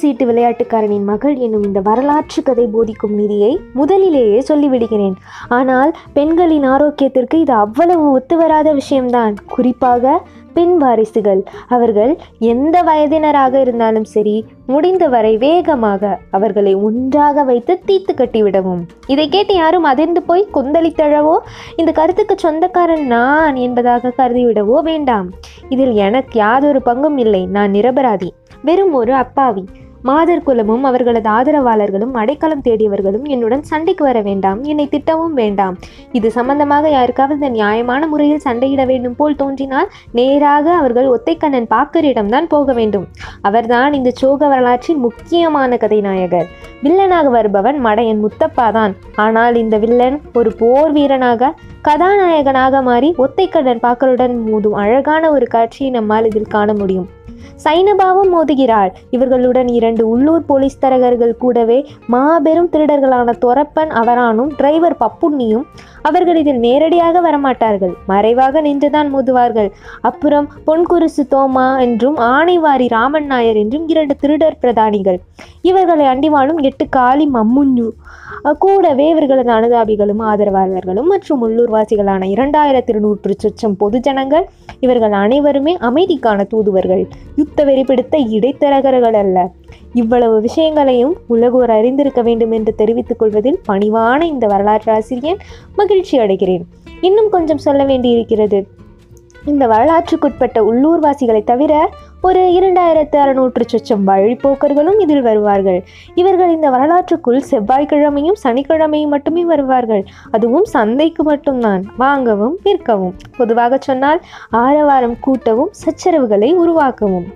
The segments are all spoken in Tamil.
சீட்டு விளையாட்டுக்காரனின் மகள் என்னும் இந்த வரலாற்று கதை போதிக்கும் நிதியை முதலிலேயே சொல்லிவிடுகிறேன். ஆனால் பெண்களின் ஆரோக்கியத்திற்கு இது அவ்வளவு ஒத்துவராத விஷயம்தான். குறிப்பாக பெண் வாரிசுகள். அவர்கள் எந்த வயதினராக இருந்தாலும் சரி முடிந்தவரை வேகமாக அவர்களை ஒன்றாக வைத்து தீத்து கட்டிவிடவும். இதை கேட்டு யாரும் அதிர்ந்து போய் கொந்தளித்தழவோ இந்த கருத்துக்கு சொந்தக்காரன் நான் என்பதாக கருதிவிடவோ வேண்டாம். இதில் எனக்கு யாதொரு பங்கும் இல்லை. நான் நிரபராதி. வெறும் ஒரு அப்பாவி. மாதர் குலமும் அவர்களது ஆதரவாளர்களும் அடைக்கலம் தேடியவர்களும் என்னுடன் சண்டைக்கு வர வேண்டாம். என்னை திட்டவும் வேண்டாம். இது சம்பந்தமாக யாருக்காவது நியாயமான முறையில் சண்டையிட வேண்டும் போல் தோன்றினால் நேராக அவர்கள் ஒத்தைக்கண்ணன் பாக்கரிடம்தான் போக வேண்டும். அவர்தான் இந்த சோக வரலாற்றின் முக்கியமான கதைநாயகர். வில்லனாக வருபவன் மடையன் முத்தப்பா தான் ஆனால் இந்த வில்லன் ஒரு போர் வீரனாக கதாநாயகனாக மாறி ஒத்தைக்கண்ணன் பாக்கருடன் மோதும் அழகான ஒரு காட்சியை நம்மால் இதில் காண முடியும். சைனபாவும் மோதுகிறாள். இவர்களுடன் இரண்டு உள்ளூர் போலீஸ் தரகர்கள் கூடவே மாபெரும் திருடர்களான தொரப்பன் அவரானும் டிரைவர் பப்புண்ணியும் அவர்கள் இதில் நேரடியாக வரமாட்டார்கள். மறைவாக நின்றுதான் மோதுவார்கள். அப்புறம் பொன்குருசு தோமா என்றும் ஆணைவாரி ராமன் நாயர் என்றும் இரண்டு திருடர் பிரதானிகள். இவர்களை அண்டிவானும் எட்டு காளி மம்முஞ்சு கூடவே இவர்களது அனுதாபிகளும் ஆதரவாளர்களும் மற்றும் உள்ளூர்வாசிகளான இரண்டாயிரத்தி இருநூற்று சொச்சம் பொதுஜனங்கள் இவர்கள் அனைவருமே அமைதிக்கான தூதுவர்கள். யுத்த வெறி பிடித்த இடைத்தரகர்கள் அல்ல. இவ்வளவு விஷயங்களையும் உலகோர் அறிந்திருக்க வேண்டும் என்று தெரிவித்துக் கொள்வதில் பணிவான இந்த வரலாற்று ஆசிரியன் மகிழ்ச்சி அடைகிறேன். இன்னும் கொஞ்சம் சொல்ல வேண்டியிருக்கிறது. இந்த வரலாற்றுக்குட்பட்ட உள்ளூர்வாசிகளை தவிர ஒரு இரண்டாயிரத்து அறுநூற்று சொச்சம் வழிப்போக்கர்களும் இதில் வருவார்கள். இவர்கள் இந்த வரலாற்றுக்குள் செவ்வாய்க்கிழமையும் சனிக்கிழமையும் மட்டுமே வருவார்கள். அதுவும் சந்தைக்கு மட்டும்தான். வாங்கவும் விற்கவும். பொதுவாக சொன்னால் ஆரவாரம் கூட்டவும் சச்சரவுகளை உருவாக்கவும்.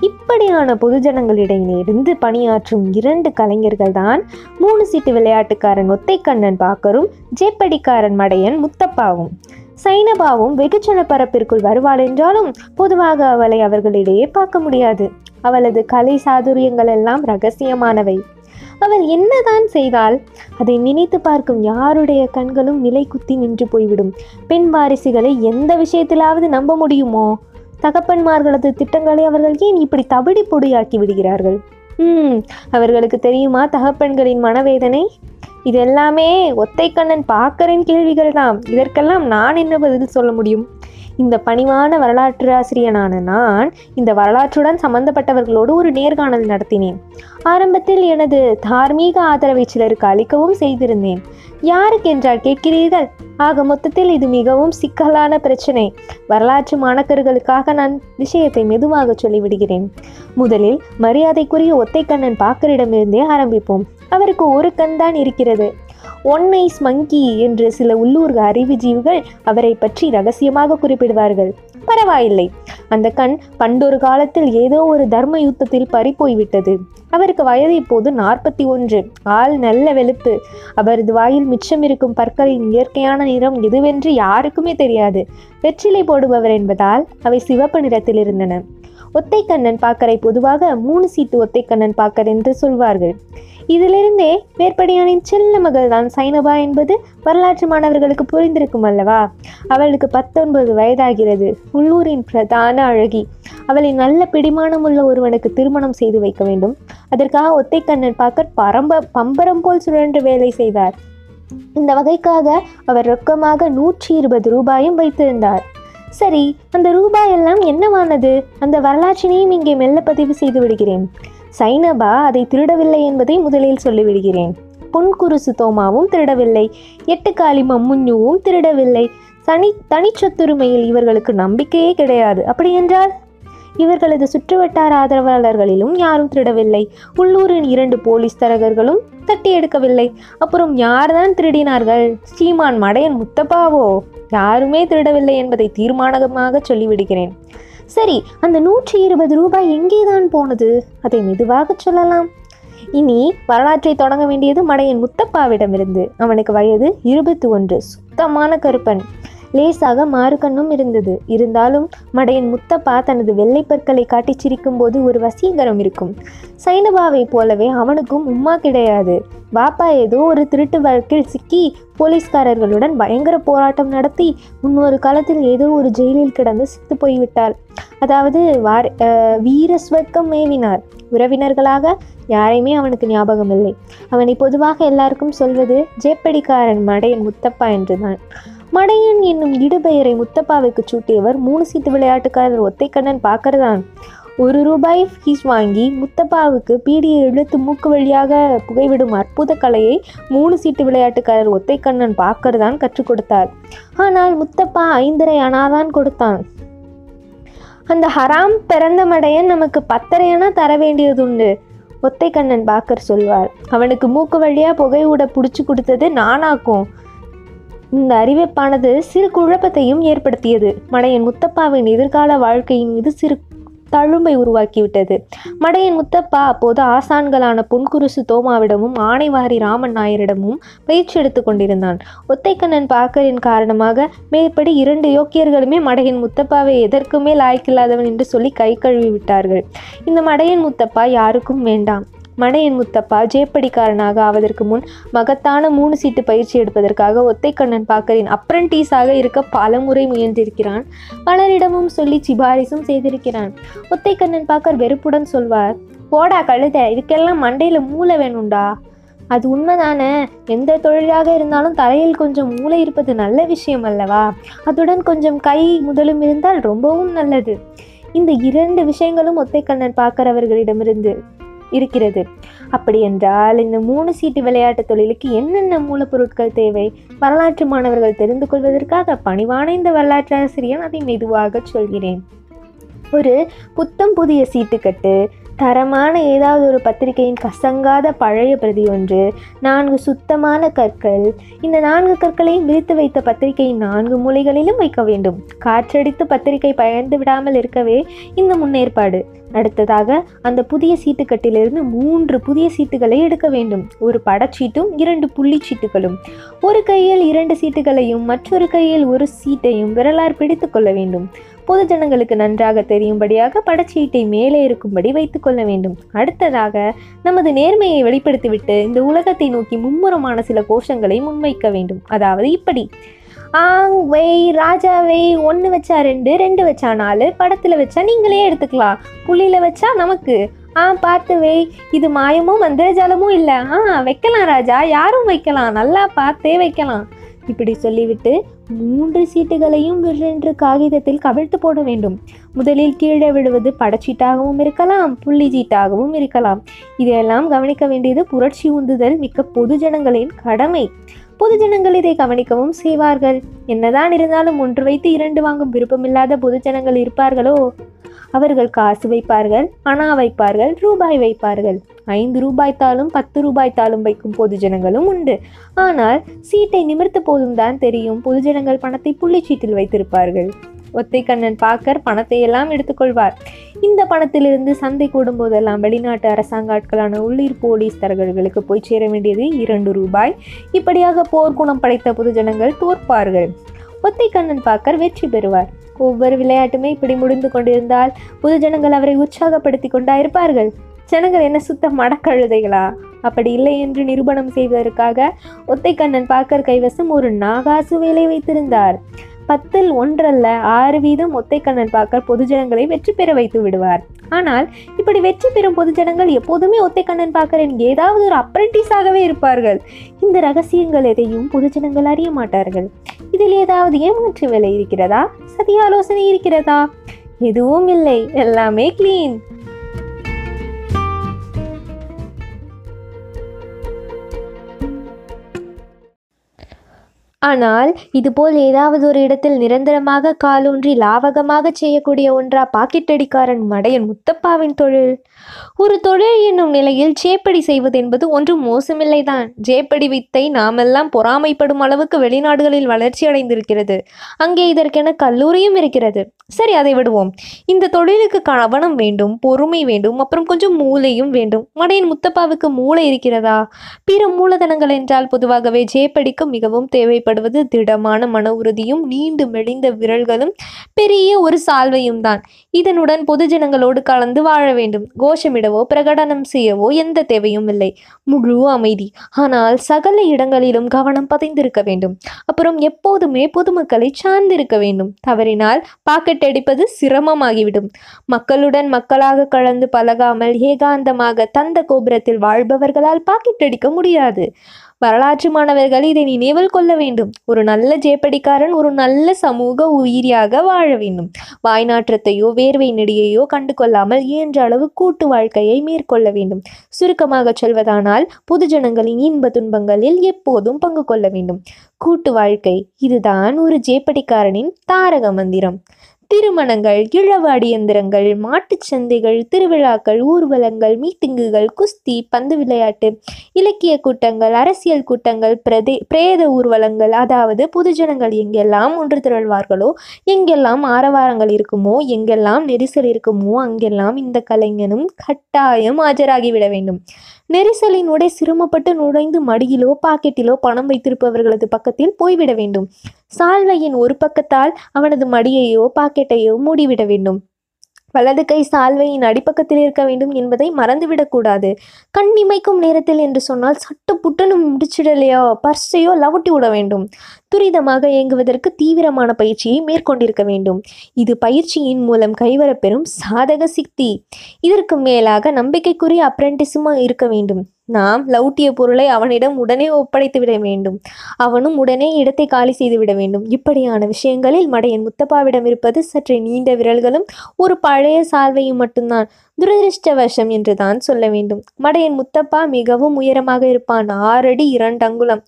இப்படியான பொதுஜனங்களிடையிலிருந்து பணியாற்றும் இரண்டு கலைஞர்கள் தான் மூணு சீட்டு விளையாட்டுக்காரன் ஒத்தைக்கண்ணன் பாக்கரும் ஜேப்படிக்காரன் மடையன் முத்தப்பாவும். சைனபாவும் வெகுஜன பரப்பிற்குள் வருவாள் என்றாலும் பொதுவாக அவளை அவர்களிடையே பார்க்க முடியாது. அவளது கலை சாதுரியங்கள் எல்லாம் ரகசியமானவை. அவள் என்னதான் செய்தால் அதை நினைத்து பார்க்கும் யாருடைய கண்களும் நிலை குத்தி நின்று போய்விடும். பெண் வாரிசுகளை எந்த விஷயத்திலாவது நம்ப முடியுமோ? தகப்பன்மார்களது திட்டங்களை அவர்கள் ஏன் இப்படி தவிடி பொடியாக்கி விடுகிறார்கள்? ம் அவர்களுக்கு தெரியுமா தகப்பன்களின் மனவேதனை? இது எல்லாமே ஒத்தைக்கண்ணன் பாக்கரின் கேள்விகள் தான் இதற்கெல்லாம் நான் என்ன பதில் சொல்ல முடியும்? இந்த பணிவான வரலாற்று ஆசிரியனான நான் இந்த வரலாற்றுடன் சம்பந்தப்பட்டவர்களோடு ஒரு நேர்காணல் நடத்தினேன். ஆரம்பத்தில் எனது தார்மீக ஆதரவை சிலருக்கு அளிக்கவும் செய்திருந்தேன். யாருக்கு என்றால் கேட்கிறீர்கள்? ஆக மொத்தத்தில் இது மிகவும் சிக்கலான பிரச்சனை. வரலாற்று மாணக்கர்களுக்காக நான் விஷயத்தை மெதுவாக சொல்லிவிடுகிறேன். முதலில் மரியாதைக்குரிய ஒத்தைக்கண்ணன் பாக்கரிடமிருந்தே ஆரம்பிப்போம். அவருக்கு ஒரு கண் தான் இருக்கிறது. ஒன் ஐஸ் மங்கி என்று சில உள்ளூர் அறிவுஜீவிகள் அவரை பற்றி ரகசியமாக குறிப்பிடுவார்கள். பரவாயில்லை. அந்த கண் பண்டொரு காலத்தில் ஏதோ ஒரு தர்ம யுத்தத்தில் பறிப்போய்விட்டது அவருக்கு வயது இப்போது நாற்பத்தி ஒன்று. ஆள் நல்ல வெளுப்பு அவரது வாயில் மிச்சம் இருக்கும் பற்களின் இயற்கையான நிறம் எதுவென்று யாருக்குமே தெரியாது. வெற்றிலை போடுபவர் என்பதால் அவை சிவப்பு நிறத்தில் இருந்தன ஒத்தைக்கண்ணன் பாக்கரை பொதுவாக மூணு சீட்டு ஒத்தைக்கண்ணன் பாக்கர் என்று சொல்வார்கள். இதிலிருந்தே மேற்படியானின் செல்ல மகள் தான் சைனபா என்பது வரலாற்று மாணவர்களுக்கு புரிந்திருக்கும் அல்லவா? அவளுக்கு பத்தொன்பது வயதாகிறது. உள்ளூரின் பிரதான அழகி. அவளை நல்ல பிடிமானம் உள்ள ஒருவனுக்கு திருமணம் செய்து வைக்க வேண்டும். அதற்காக ஒத்தைக்கண்ணன் பாக்கர் பரம்ப பம்பரம் போல் சுழன்று வேலை செய்தார் இந்த வகைக்காக அவர் ரொக்கமாக நூற்றி இருபது ரூபாயும் வைத்திருந்தார். சரி அந்த ரூபாய் எல்லாம் என்னவானது? அந்த வரலாற்றினையும் இங்கே மெல்ல பதிவு செய்து விடுகிறேன். சைனபா அதை திருடவில்லை என்பதை முதலில் சொல்லிவிடுகிறேன். பொன்குருசு தோமாவும் திருடவில்லை. எட்டுக்காலி மம்முஞ்சுவும் திருடவில்லை. தனி தனிச்சொத்துரிமையில் இவர்களுக்கு நம்பிக்கையே கிடையாது. அப்படியென்றால் இவர்களது சுற்றுவட்டார ஆதரவாளர்களிலும் யாரும் திருடவில்லை. உள்ளூரின் இரண்டு போலீஸ் தரகர்களும் தட்டி எடுக்கவில்லை அப்புறம் யார்தான் திருடினார்கள்? ஸ்ரீமான் மடையன் முத்தப்பாவோ? யாருமே திருடவில்லை என்பதை தீர்மானமாக சொல்லிவிடுகிறேன். சரி அந்த நூற்றி இருபது ரூபாய் எங்கேதான் போனது? அதை மெதுவாக சொல்லலாம். இனி வரலாற்றை தொடங்க வேண்டியது மடையன் முத்தப்பாவிடமிருந்து. அவனுக்கு வயது இருபத்தி ஒன்று. சுத்தமான கருப்பன். லேசாக மாறுகண்ணும் இருந்தது. இருந்தாலும் மடையன் முத்தப்பா தனது வெள்ளை பற்களை காட்டி சிரிக்கும்போது ஒரு வசீகரம் இருக்கும். சைனபாவை போலவே அவனுக்கும் உம்மா கிடையாது. பாப்பா ஏதோ ஒரு திருட்டு வழக்கில் சிக்கி போலீஸ்காரர்களுடன் பயங்கர போராட்டம் நடத்தி முன்னொரு காலத்தில் ஏதோ ஒரு ஜெயிலில் கிடந்து சித்து போய்விட்டாள். அதாவது வார் வீர ஸ்வர்க்கம் மேவினார் உறவினர்களாக யாரையுமே அவனுக்கு ஞாபகம் இல்லை அவனை பொதுவாக எல்லாருக்கும் சொல்வது ஜேப்படிக்காரன் மடையன் முத்தப்பா என்றுதான். மடையன் என்னும் இடுபெயரை முத்தப்பாவுக்கு சூட்டியவர் மூணு சீட்டு விளையாட்டுக்காரர் ஒத்தைக்கண்ணன் பார்க்கறதான். ஒரு ரூபாய் ஃபீஸ் வாங்கி முத்தப்பாவுக்கு பீடியை இழுத்து மூக்கு வழியாக புகைவிடும் அற்புத கலையை மூணு சீட்டு விளையாட்டுக்காரர் ஒத்தைக்கண்ணன் பார்க்கறதான் கற்றுக் கொடுத்தார். ஆனால் முத்தப்பா ஐந்தரை அனாதான் கொடுத்தான். அந்த ஹராம் பிறந்த மடையன் நமக்கு பத்தரையனா தர வேண்டியதுண்டு ஒத்தைக்கண்ணன் பாக்கர் சொல்வார். அவனுக்கு மூக்கு வழியா புகை ஊட பிடிச்சி கொடுத்தது நானாக்கும். இந்த அறிவிப்பானது சிறு குழப்பத்தையும் ஏற்படுத்தியது. மடையன் முத்தப்பாவின் எதிர்கால வாழ்க்கையின் மீது சிறு தழும்பை உருவாக்கிவிட்டது. மடையன் முத்தப்பா அப்போது ஆசான்களான பொன்குருசு தோமாவிடமும் ஆணைவாரி ராமன் நாயரிடமும் பயிற்சி எடுத்து கொண்டிருந்தான். ஒத்தைக்கண்ணன் பாக்கரின் காரணமாக மேற்படி இரண்டு யோக்கியர்களுமே மடையன் முத்தப்பாவை எதற்குமே லாய்க்கில்லாதவன் என்று சொல்லி கை கழுவி விட்டார்கள். இந்த மடையன் முத்தப்பா யாருக்கும் வேண்டாம். மனையின் முத்தப்பா ஜேப்படிக்காரனாக ஆவதற்கு முன் மகத்தான மூணு சீட்டு பயிற்சி எடுப்பதற்காக ஒத்தைக்கண்ணன் பாக்கரின் அப்ரண்டீஸாக இருக்க பலமுறை முயன்றிருக்கிறான். பலரிடமும் சொல்லி சிபாரிசும் செய்திருக்கிறான். ஒத்தைக்கண்ணன் பாக்கர் வெறுப்புடன் சொல்வார் போடா கழுத இதுக்கெல்லாம் மண்டையில் மூளை வேணும்டா. அது உண்மைதானே? எந்த தொழிலாக இருந்தாலும் தலையில் கொஞ்சம் மூளை இருப்பது நல்ல விஷயம் அல்லவா? அதுடன் கொஞ்சம் கை முதலும் இருந்தால் ரொம்பவும் நல்லது. இந்த இரண்டு விஷயங்களும் ஒத்தைக்கண்ணன் பார்க்கிறவர்களிடமிருந்து இருக்கிறது. அப்படி என்றால் இந்த மூணு சீட்டு விளையாட்டு தொழிலுக்கு என்னென்ன மூலப்பொருட்கள் தேவை? வரலாற்று மாணவர்கள் தெரிந்து கொள்வதற்காக பணிவான இந்த வரலாற்று ஆசிரியர் அதை மெதுவாக சொல்கிறேன். ஒரு புத்தம் புதிய சீட்டுக்கட்டு தரமான ஏதாவது ஒரு பத்திரிகையின் கசங்காத பழைய பிரதி ஒன்று நான்கு சுத்தமான கற்கள். இந்த நான்கு கற்களையும் விரித்து வைத்த பத்திரிகையின் நான்கு மூலைகளிலும் வைக்க வேண்டும். காற்றடித்து பத்திரிகை பயந்து விடாமல் இருக்கவே இந்த முன்னேற்பாடு. அடுத்ததாக அந்த புதிய சீட்டுக்கட்டிலிருந்து மூன்று புதிய சீட்டுகளை எடுக்க வேண்டும். ஒரு படச்சீட்டும் இரண்டு புள்ளி சீட்டுகளும். ஒரு கையில் இரண்டு சீட்டுகளையும் மற்றொரு கையில் ஒரு சீட்டையும் விரலார் பிடித்து கொள்ள வேண்டும். பொது ஜனங்களுக்கு நன்றாக தெரியும்படியாக படச்சீட்டை மேலே இருக்கும்படி வைத்துக் கொள்ள வேண்டும். அடுத்ததாக நமது நேர்மையை வெளிப்படுத்திவிட்டு இந்த உலகத்தை நோக்கி மும்முரமான சில கோஷங்களை முன்வைக்க வேண்டும். அதாவது இப்படி ஆங் வை ராஜாவை ஒன்று வச்சா ரெண்டு ரெண்டு வச்சா நாலு படத்தில் வச்சா நீங்களே எடுத்துக்கலாம் புள்ளியில் வச்சா நமக்கு. ஆ பார்த்து வை இது மாயமும் மந்திரஜாலமும் இல்லை. ஆ வைக்கலாம் ராஜா யாரும் வைக்கலாம் நல்லா பார்த்தே வைக்கலாம். இப்படி சொல்லிவிட்டு மூன்று சீட்டுகளையும் விற்றென்று காகிதத்தில் கவிழ்த்து போட வேண்டும். முதலில் கீழே விழுவது படச்சீட்டாகவும் இருக்கலாம் புள்ளி சீட்டாகவும் இருக்கலாம். இதையெல்லாம் கவனிக்க வேண்டியது புரட்சி உந்துதல் மிக்க பொதுஜனங்களின் கடமை. பொதுஜனங்கள் இதை கவனிக்கவும் செய்வார்கள். என்னதான் இருந்தாலும் ஒன்று வைத்து இரண்டு வாங்கும் விருப்பமில்லாத பொதுஜனங்கள் இருப்பார்களோ? அவர்கள் காசு வைப்பார்கள் அணா வைப்பார்கள் ரூபாய் வைப்பார்கள். ஐந்து ரூபாய் தாளும் பத்து ரூபாய் தாளும் வைக்கும் பொதுஜனங்களும் உண்டு. ஆனால் சீட்டை நிமிர்த்த போதும் தான் தெரியும் பொதுஜனங்கள் பணத்தை புள்ளிச்சீட்டில் வைத்திருப்பார்கள். ஒத்தைக்கண்ணன் பாக்கர் பணத்தை எல்லாம் எடுத்துக்கொள்வார். இந்த பணத்திலிருந்து சந்தை கூடும் போதெல்லாம் வெளிநாட்டு அரசாங்க ஆட்களான உள்ளூர் போலீஸ் தரகர்களுக்கு போய் சேர வேண்டியது இரண்டு ரூபாய். இப்படியாக போர்க்குணம் படைத்த பொதுஜனங்கள் தோற்பார்கள். ஒத்தைக்கண்ணன் பாக்கர் வெற்றி பெறுவார். ஒவ்வொரு விளையாட்டுமே இப்படி முடிந்து கொண்டிருந்தால் பொதுஜனங்கள் அவரை உற்சாகப்படுத்தி கொண்டா இருப்பார்கள். ஜனங்கள் என்ன சுத்த மடக்கழுதைகளா? அப்படி இல்லை என்று நிரூபணம் செய்வதற்காக ஒத்தைக்கண்ணன் பாக்கர் கைவசம் ஒரு நாகாசு வேலை வைத்திருந்தார். பத்தில் ஒன்றல்ல ஆறு வீதம் ஒத்தைக்கண்ணன் பாக்கர் பொதுஜனங்களை வெற்றி பெற வைத்து விடுவார். ஆனால் இப்படி வெற்றி பெறும் பொதுஜனங்கள் எப்போதுமே ஒத்தைக்கண்ணன் பாக்கரின் ஏதாவது ஒரு அப்ரண்டிஸாகவே இருப்பார்கள். இந்த ரகசியங்கள் எதையும் பொதுஜனங்கள் அறிய மாட்டார்கள். இதில் ஏதாவது ஏமாற்று வேலை இருக்கிறதா? சதி ஆலோசனை இருக்கிறதா? எதுவும் இல்லை. எல்லாமே கிளீன் ஆனால் இதுபோல் ஏதாவது ஒரு இடத்தில் நிரந்தரமாக காலூன்றி லாவகமாக செய்யக்கூடிய ஒன்றா பாக்கெட்டடிக்காரன் மடையன் முத்தப்பாவின் தொழில்? ஒரு தொழில் என்னும் நிலையில் ஜேப்படி செய்வது என்பது ஒன்றும் மோசமில்லைதான். ஜேப்படி வித்தை நாமெல்லாம் பொறாமைப்படும் அளவுக்கு வெளிநாடுகளில் வளர்ச்சி அடைந்திருக்கிறது. அங்கே இதற்கென கல்லூரியும் இருக்கிறது. சரி அதை விடுவோம். இந்த தொழிலுக்கு கவனம் வேண்டும் பொறுமை வேண்டும் அப்புறம் கொஞ்சம் மூளையும் வேண்டும். மடையன் முத்தப்பாவுக்கு மூளை இருக்கிறதா? பிற மூலதனங்கள் என்றால் பொதுவாகவே ஜேப்படிக்கு மிகவும் தேவைப்படும் தேவைப்படுவது திடமான மன உறுதியும் நீண்டு மெலிந்த விரல்களும் பெரிய ஒரு சால்வையும் தான். இதனுடன் பொதுஜனங்களோடு கலந்து வாழ வேண்டும். கோஷமிடவோ பிரகடனம் செய்யவோ எந்த தேவையும் இல்லை. முழு அமைதி. ஆனால் சகல இடங்களிலும் கவனம் பதிந்திருக்க வேண்டும். அப்புறம் எப்போதுமே பொதுமக்களை சார்ந்திருக்க வேண்டும். தவறினால் பாக்கெட் அடிப்பது சிரமமாகிவிடும். மக்களுடன் மக்களாக கலந்து பழகாமல் ஏகாந்தமாக தந்த கோபுரத்தில் வாழ்பவர்களால் பாக்கெட் அடிக்க முடியாது. வரலாற்று மாணவர்கள் இதை நினைவில் கொள்ள வேண்டும். ஒரு நல்ல ஜேப்படிக்காரன் ஒரு நல்ல சமூக உயிரியாக வாழ வேண்டும். வாய்நாற்றத்தையோ வேர்வை நெடியையோ கண்டு கொள்ளாமல் இயன்ற அளவு கூட்டு வாழ்க்கையை மேற்கொள்ள வேண்டும். சுருக்கமாக சொல்வதானால் பொதுஜனங்களின் இன்ப துன்பங்களில் எப்போதும் பங்கு கொள்ள வேண்டும். கூட்டு வாழ்க்கை இதுதான் ஒரு ஜேப்படிக்காரனின் தாரக மந்திரம். திருமணங்கள் இழவாடி எந்திரங்கள் மாட்டுச் சந்தைகள் திருவிழாக்கள் ஊர்வலங்கள் மீட்டிங்குகள் குஸ்தி பந்து விளையாட்டு இலக்கிய கூட்டங்கள் அரசியல் கூட்டங்கள் பிரதே பிரேத ஊர்வலங்கள் அதாவது பொதுஜனங்கள் எங்கெல்லாம் ஒன்று திரள்வார்களோ எங்கெல்லாம் ஆரவாரங்கள் இருக்குமோ எங்கெல்லாம் நெரிசல் இருக்குமோ அங்கெல்லாம் இந்த கலைஞனும் கட்டாயம் ஆஜராகிவிட வேண்டும். நெரிசலினூடே சிரமப்பட்டு நுழைந்து மடியிலோ பாக்கெட்டிலோ பணம் வைத்திருப்பவர்களது பக்கத்தில் போய்விட வேண்டும். சால்வையின் ஒரு பக்கத்தால் அவனது மடியையோ பாக்கெட்டையோ மூடிவிட வேண்டும். வலது கை சால்வையின் அடிப்பக்கத்தில் இருக்க வேண்டும் என்பதை மறந்துவிடக்கூடாது. கண் இமைக்கும் நேரத்தில் என்று சொன்னால் சட்டு புட்டனும் முடிச்சிடலையோ பர்ஸையோ லவட்டி விட வேண்டும். துரிதமாக இயங்குவதற்கு தீவிரமான பயிற்சியை மேற்கொண்டிருக்க வேண்டும். இது பயிற்சியின் மூலம் கைவரப்பெறும் சாதக சித்தி. இதற்கு மேலாக நம்பிக்கைக்குரிய அப்ரெண்டிஸும் இருக்க வேண்டும். நாம் லவுட்டிய பொருளை அவனிடம் உடனே ஒப்படைத்து விட வேண்டும். அவனும் உடனே இடத்தை காலி செய்து விட வேண்டும். இப்படியான விஷயங்களில் மடையன் முத்தப்பாவிடம் இருப்பது சற்றே நீண்ட விரல்களும் ஒரு பழைய சால்வையும் மட்டும்தான். துரதிருஷ்டவசம் என்று தான் சொல்ல வேண்டும். மடையன் முத்தப்பா மிகவும் உயரமாக இருப்பான். ஆறடி இரண்டு அங்குலம்.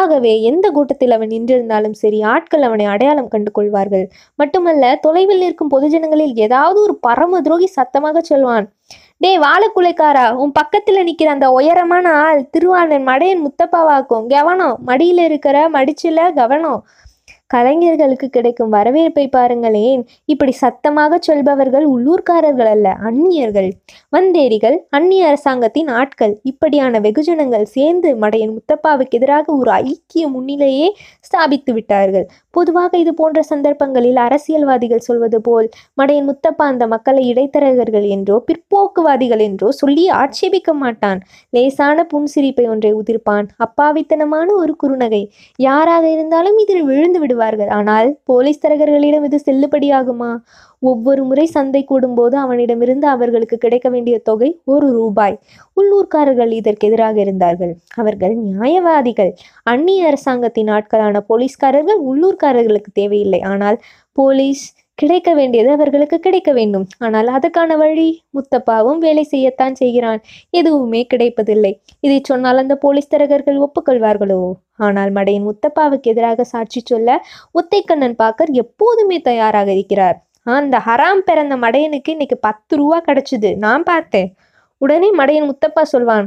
ஆகவே எந்த கூட்டத்தில் அவன் நின்றிருந்தாலும் சரி ஆட்கள் அவனை அடையாளம் கண்டு கொள்வார்கள். மட்டுமல்ல தொலைவில் நிற்கும் பொதுஜனங்களில் ஏதாவது ஒரு பரம துரோகி சத்தமாக சொல்வான். டேய் வாழைக்குலைக்காரா உன் பக்கத்துல நிக்கிற அந்த உயரமான ஆள் திருவாளன் மடையன் முத்தப்பாவாக்கும். கவனம் மடியில இருக்கிற மடிச்சில கவனம். கலைஞர்களுக்கு கிடைக்கும் வரவேற்பை பாருங்களேன். இப்படி சத்தமாக சொல்பவர்கள் உள்ளூர்காரர்கள் அல்ல அந்நியர்கள். வந்தேரிகள் அந்நிய அரசாங்கத்தின் ஆட்கள். இப்படியான வெகுஜனங்கள் சேர்ந்து மடையன் முத்தப்பாவுக்கு எதிராக ஒரு ஐக்கிய முன்னிலையே ஸ்தாபித்து விட்டார்கள். பொதுவாக இது போன்ற சந்தர்ப்பங்களில் அரசியல்வாதிகள் சொல்வது போல் மடையன் முத்தப்பா அந்த மக்களை இடைத்தரகர்கள் என்றோ பிற்போக்குவாதிகள் என்றோ சொல்லி ஆட்சேபிக்க மாட்டான். லேசான புன்சிரிப்பை ஒன்றை உதிர்ப்பான். அப்பாவித்தனமான ஒரு குறுநகை. யாராக இருந்தாலும் இதில் விழுந்து விடுவார்கள் ஆனால் போலீஸ் தரகர்களிடம் இது செல்லுபடியாகுமா? ஒவ்வொரு முறை சந்தை கூடும்போது அவனிடமிருந்து அவர்களுக்கு கிடைக்க வேண்டிய தொகை ஒரு ரூபாய். உள்ளூர்காரர்கள் இதற்கு எதிராக இருந்தார்கள். அவர்கள் நியாயவாதிகள். அந்நிய அரசாங்கத்தின் ஆட்களான போலீஸ்காரர்கள் உள்ளூர்காரர்களுக்கு தேவையில்லை. ஆனால் போலீஸ் கிடைக்க வேண்டியது அவர்களுக்கு கிடைக்க வேண்டும். ஆனால் அதுக்கான வழி முத்தப்பாவும் வேலை செய்யத்தான் செய்கிறான். எதுவுமே கிடைப்பதில்லை. இதை சொன்னால் அந்த போலீஸ் தரகர்கள் ஒப்புக்கொள்வார்களோ? ஆனால் மடையின் முத்தப்பாவுக்கு எதிராக சாட்சி சொல்ல ஒத்தைக்கண்ணன் பாக்கர் எப்போதுமே தயாராக இருக்கிறார். அந்த ஹராம் பிறந்த மடையனுக்கு இன்னைக்கு பத்து ரூபா கிடைச்சிது. நான் பார்த்தேன். உடனே மடையன் முத்தப்பா சொல்வான்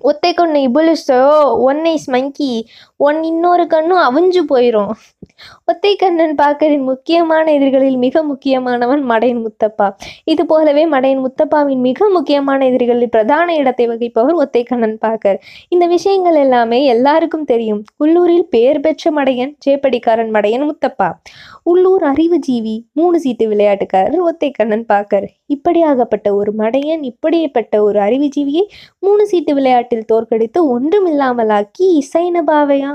ஒத்தை கண்ணு இபுலிஸ்டோ ஒன் ஐஸ் மங்கி ஒன் இன்னொரு கண்ணும் அவிஞ்சு போயிடும் ஒத்தை கண்ணன் பாக்கரின் முக்கியமான எதிரிகளில் மிக முக்கியமானவன் மடையன் முத்தப்பா. இது போலவே மடையன் முத்தப்பாவின் மிக முக்கியமான எதிரிகளில் பிரதான இடத்தை வகிப்பவர் ஒத்தை கண்ணன் பாக்கர் இந்த விஷயங்கள் எல்லாமே எல்லாருக்கும் தெரியும். உள்ளூரில் பெயர் பெற்ற மடையன் ஜேப்படிக்காரன் மடையன் முத்தப்பா. உள்ளூர் அறிவுஜீவி மூணு சீட்டு விளையாட்டுக்காரர் ஒத்தை கண்ணன் பாக்கர் இப்படியாகப்பட்ட ஒரு மடையன் இப்படிப்பட்ட ஒரு அறிவுஜீவியை மூணு சீட்டு விளையாட்டு விளையாட்டில் தோற்கடித்து ஒன்றுமில்லாமலாக்கி இசைனபாவையா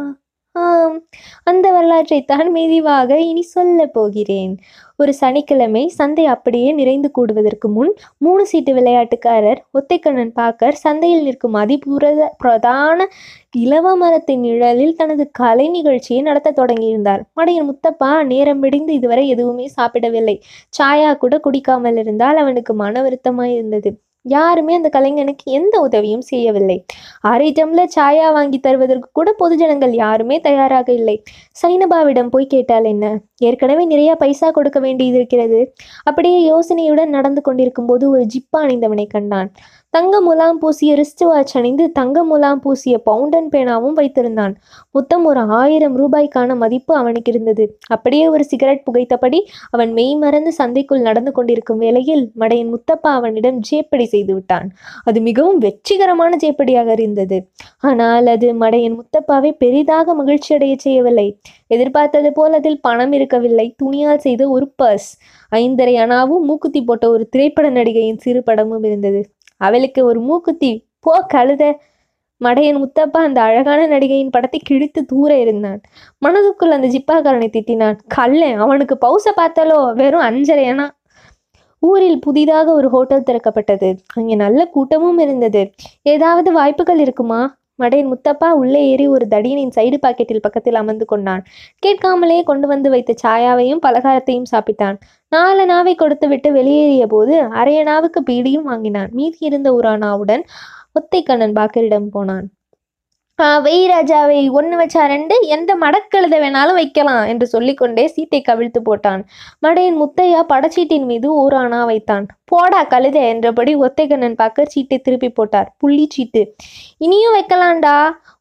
ஆம் அந்த வரலாற்றைத்தான் மெதுவாக இனி சொல்ல போகிறேன். ஒரு சனிக்கிழமை சந்தை அப்படியே நிறைந்து கூடுவதற்கு முன் மூணு சீட்டு விளையாட்டுக்காரர் ஒத்தைக்கண்ணன் பாக்கர் சந்தையில் நிற்கும் அதிபுரத பிரதான இலவ மரத்தின் நிழலில் தனது கலை நிகழ்ச்சியை நடத்த தொடங்கியிருந்தார். மடையன் முத்தப்பா நேரம் விடிந்து இதுவரை எதுவுமே சாப்பிடவில்லை. சாயா கூட குடிக்காமல் இருந்தால் அவனுக்கு மன வருத்தமாய் இருந்தது யாருமே அந்த கலைஞனுக்கு எந்த உதவியும் செய்யவில்லை. அரை டம்ளர் சாயா வாங்கி தருவதற்கு கூட பொதுஜனங்கள் யாருமே தயாராக இல்லை. சைனபாவிடம் போய் கேட்டால் என்ன? ஏற்கனவே நிறைய பைசா கொடுக்க வேண்டியது இருக்கிறது அப்படியே யோசனையுடன் நடந்து கொண்டிருக்கும் போது ஒரு ஜிப்பா அணிந்தவனை கண்டான். தங்க முலாம் பூசிய ரிஸ்ட் வாட்ச் அணிந்து தங்க முலாம் பூசிய பவுண்டன் பேனாவும் வைத்திருந்தான். மொத்தம் ஒரு ஆயிரம் ரூபாய்க்கான மதிப்பு அவனுக்கு இருந்தது. அப்படியே ஒரு சிகரெட் புகைத்தபடி அவன் மெய் மறந்து சந்தைக்குள் நடந்து கொண்டிருக்கும் வேளையில் மடையின் முத்தப்பா அவனிடம் ஜேப்படி செய்து விட்டான். அது மிகவும் வெற்றிகரமான ஜேப்படியாக இருந்தது. ஆனால் அது மடையின் முத்தப்பாவை பெரிதாக மகிழ்ச்சி அடைய செய்யவில்லை. எதிர்பார்த்தது போல் அதில் பணம் இருக்கவில்லை. துணியால் செய்த ஒரு பர்ஸ். ஐந்தரை அணாவும் மூக்குத்தி போட்ட ஒரு திரைப்பட நடிகையின் சிறு படமும் இருந்தது. அவளுக்கு ஒரு மூக்குத்தி போ கழுத. மடையன் முத்தப்பா அந்த அழகான நடிகையின் படத்தை கிழித்து தூர இருந்தான் மனதுக்குள் அந்த ஜிப்பாக்காரனை திட்டினான். கல்லன் அவனுக்கு பவுச பார்த்தாலோ? வெறும் அஞ்சரையனா ஊரில் புதிதாக ஒரு ஹோட்டல் திறக்கப்பட்டது. அங்கே நல்ல கூட்டமும் இருந்தது. ஏதாவது வாய்ப்புகள் இருக்குமா? மடையன் முத்தப்பா உள்ளே ஏறி ஒரு தடியனின் சைடு பாக்கெட்டில் பக்கத்தில் அமர்ந்து கொண்டான். கேட்காமலே கொண்டு வந்து வைத்த சாயாவையும் பலகாரத்தையும் சாப்பிட்டான். நாலு நாவை கொடுத்து விட்டு வெளியேறிய போது அரையனாவுக்கு பீடியும் வாங்கினான். மீதி இருந்த ஒரு அணாவுடன் ஒத்தைக்கண்ணன் பாக்கரிடம் போனான். வெய் ராஜாவை ஒன்று வச்சா ரெண்டு எந்த மடக்கழுத வேணாலும் வைக்கலாம் என்று சொல்லிக்கொண்டே சீட்டை கவிழ்த்து போட்டான். மடையின் முத்தையா படச்சீட்டின் மீது ஊரானா வைத்தான். போடா கழுத என்றபடி ஒத்தைக்கண்ணன் பார்க்க சீட்டை திருப்பி போட்டார். புள்ளி சீட்டு. இனியும் வைக்கலாம்டா.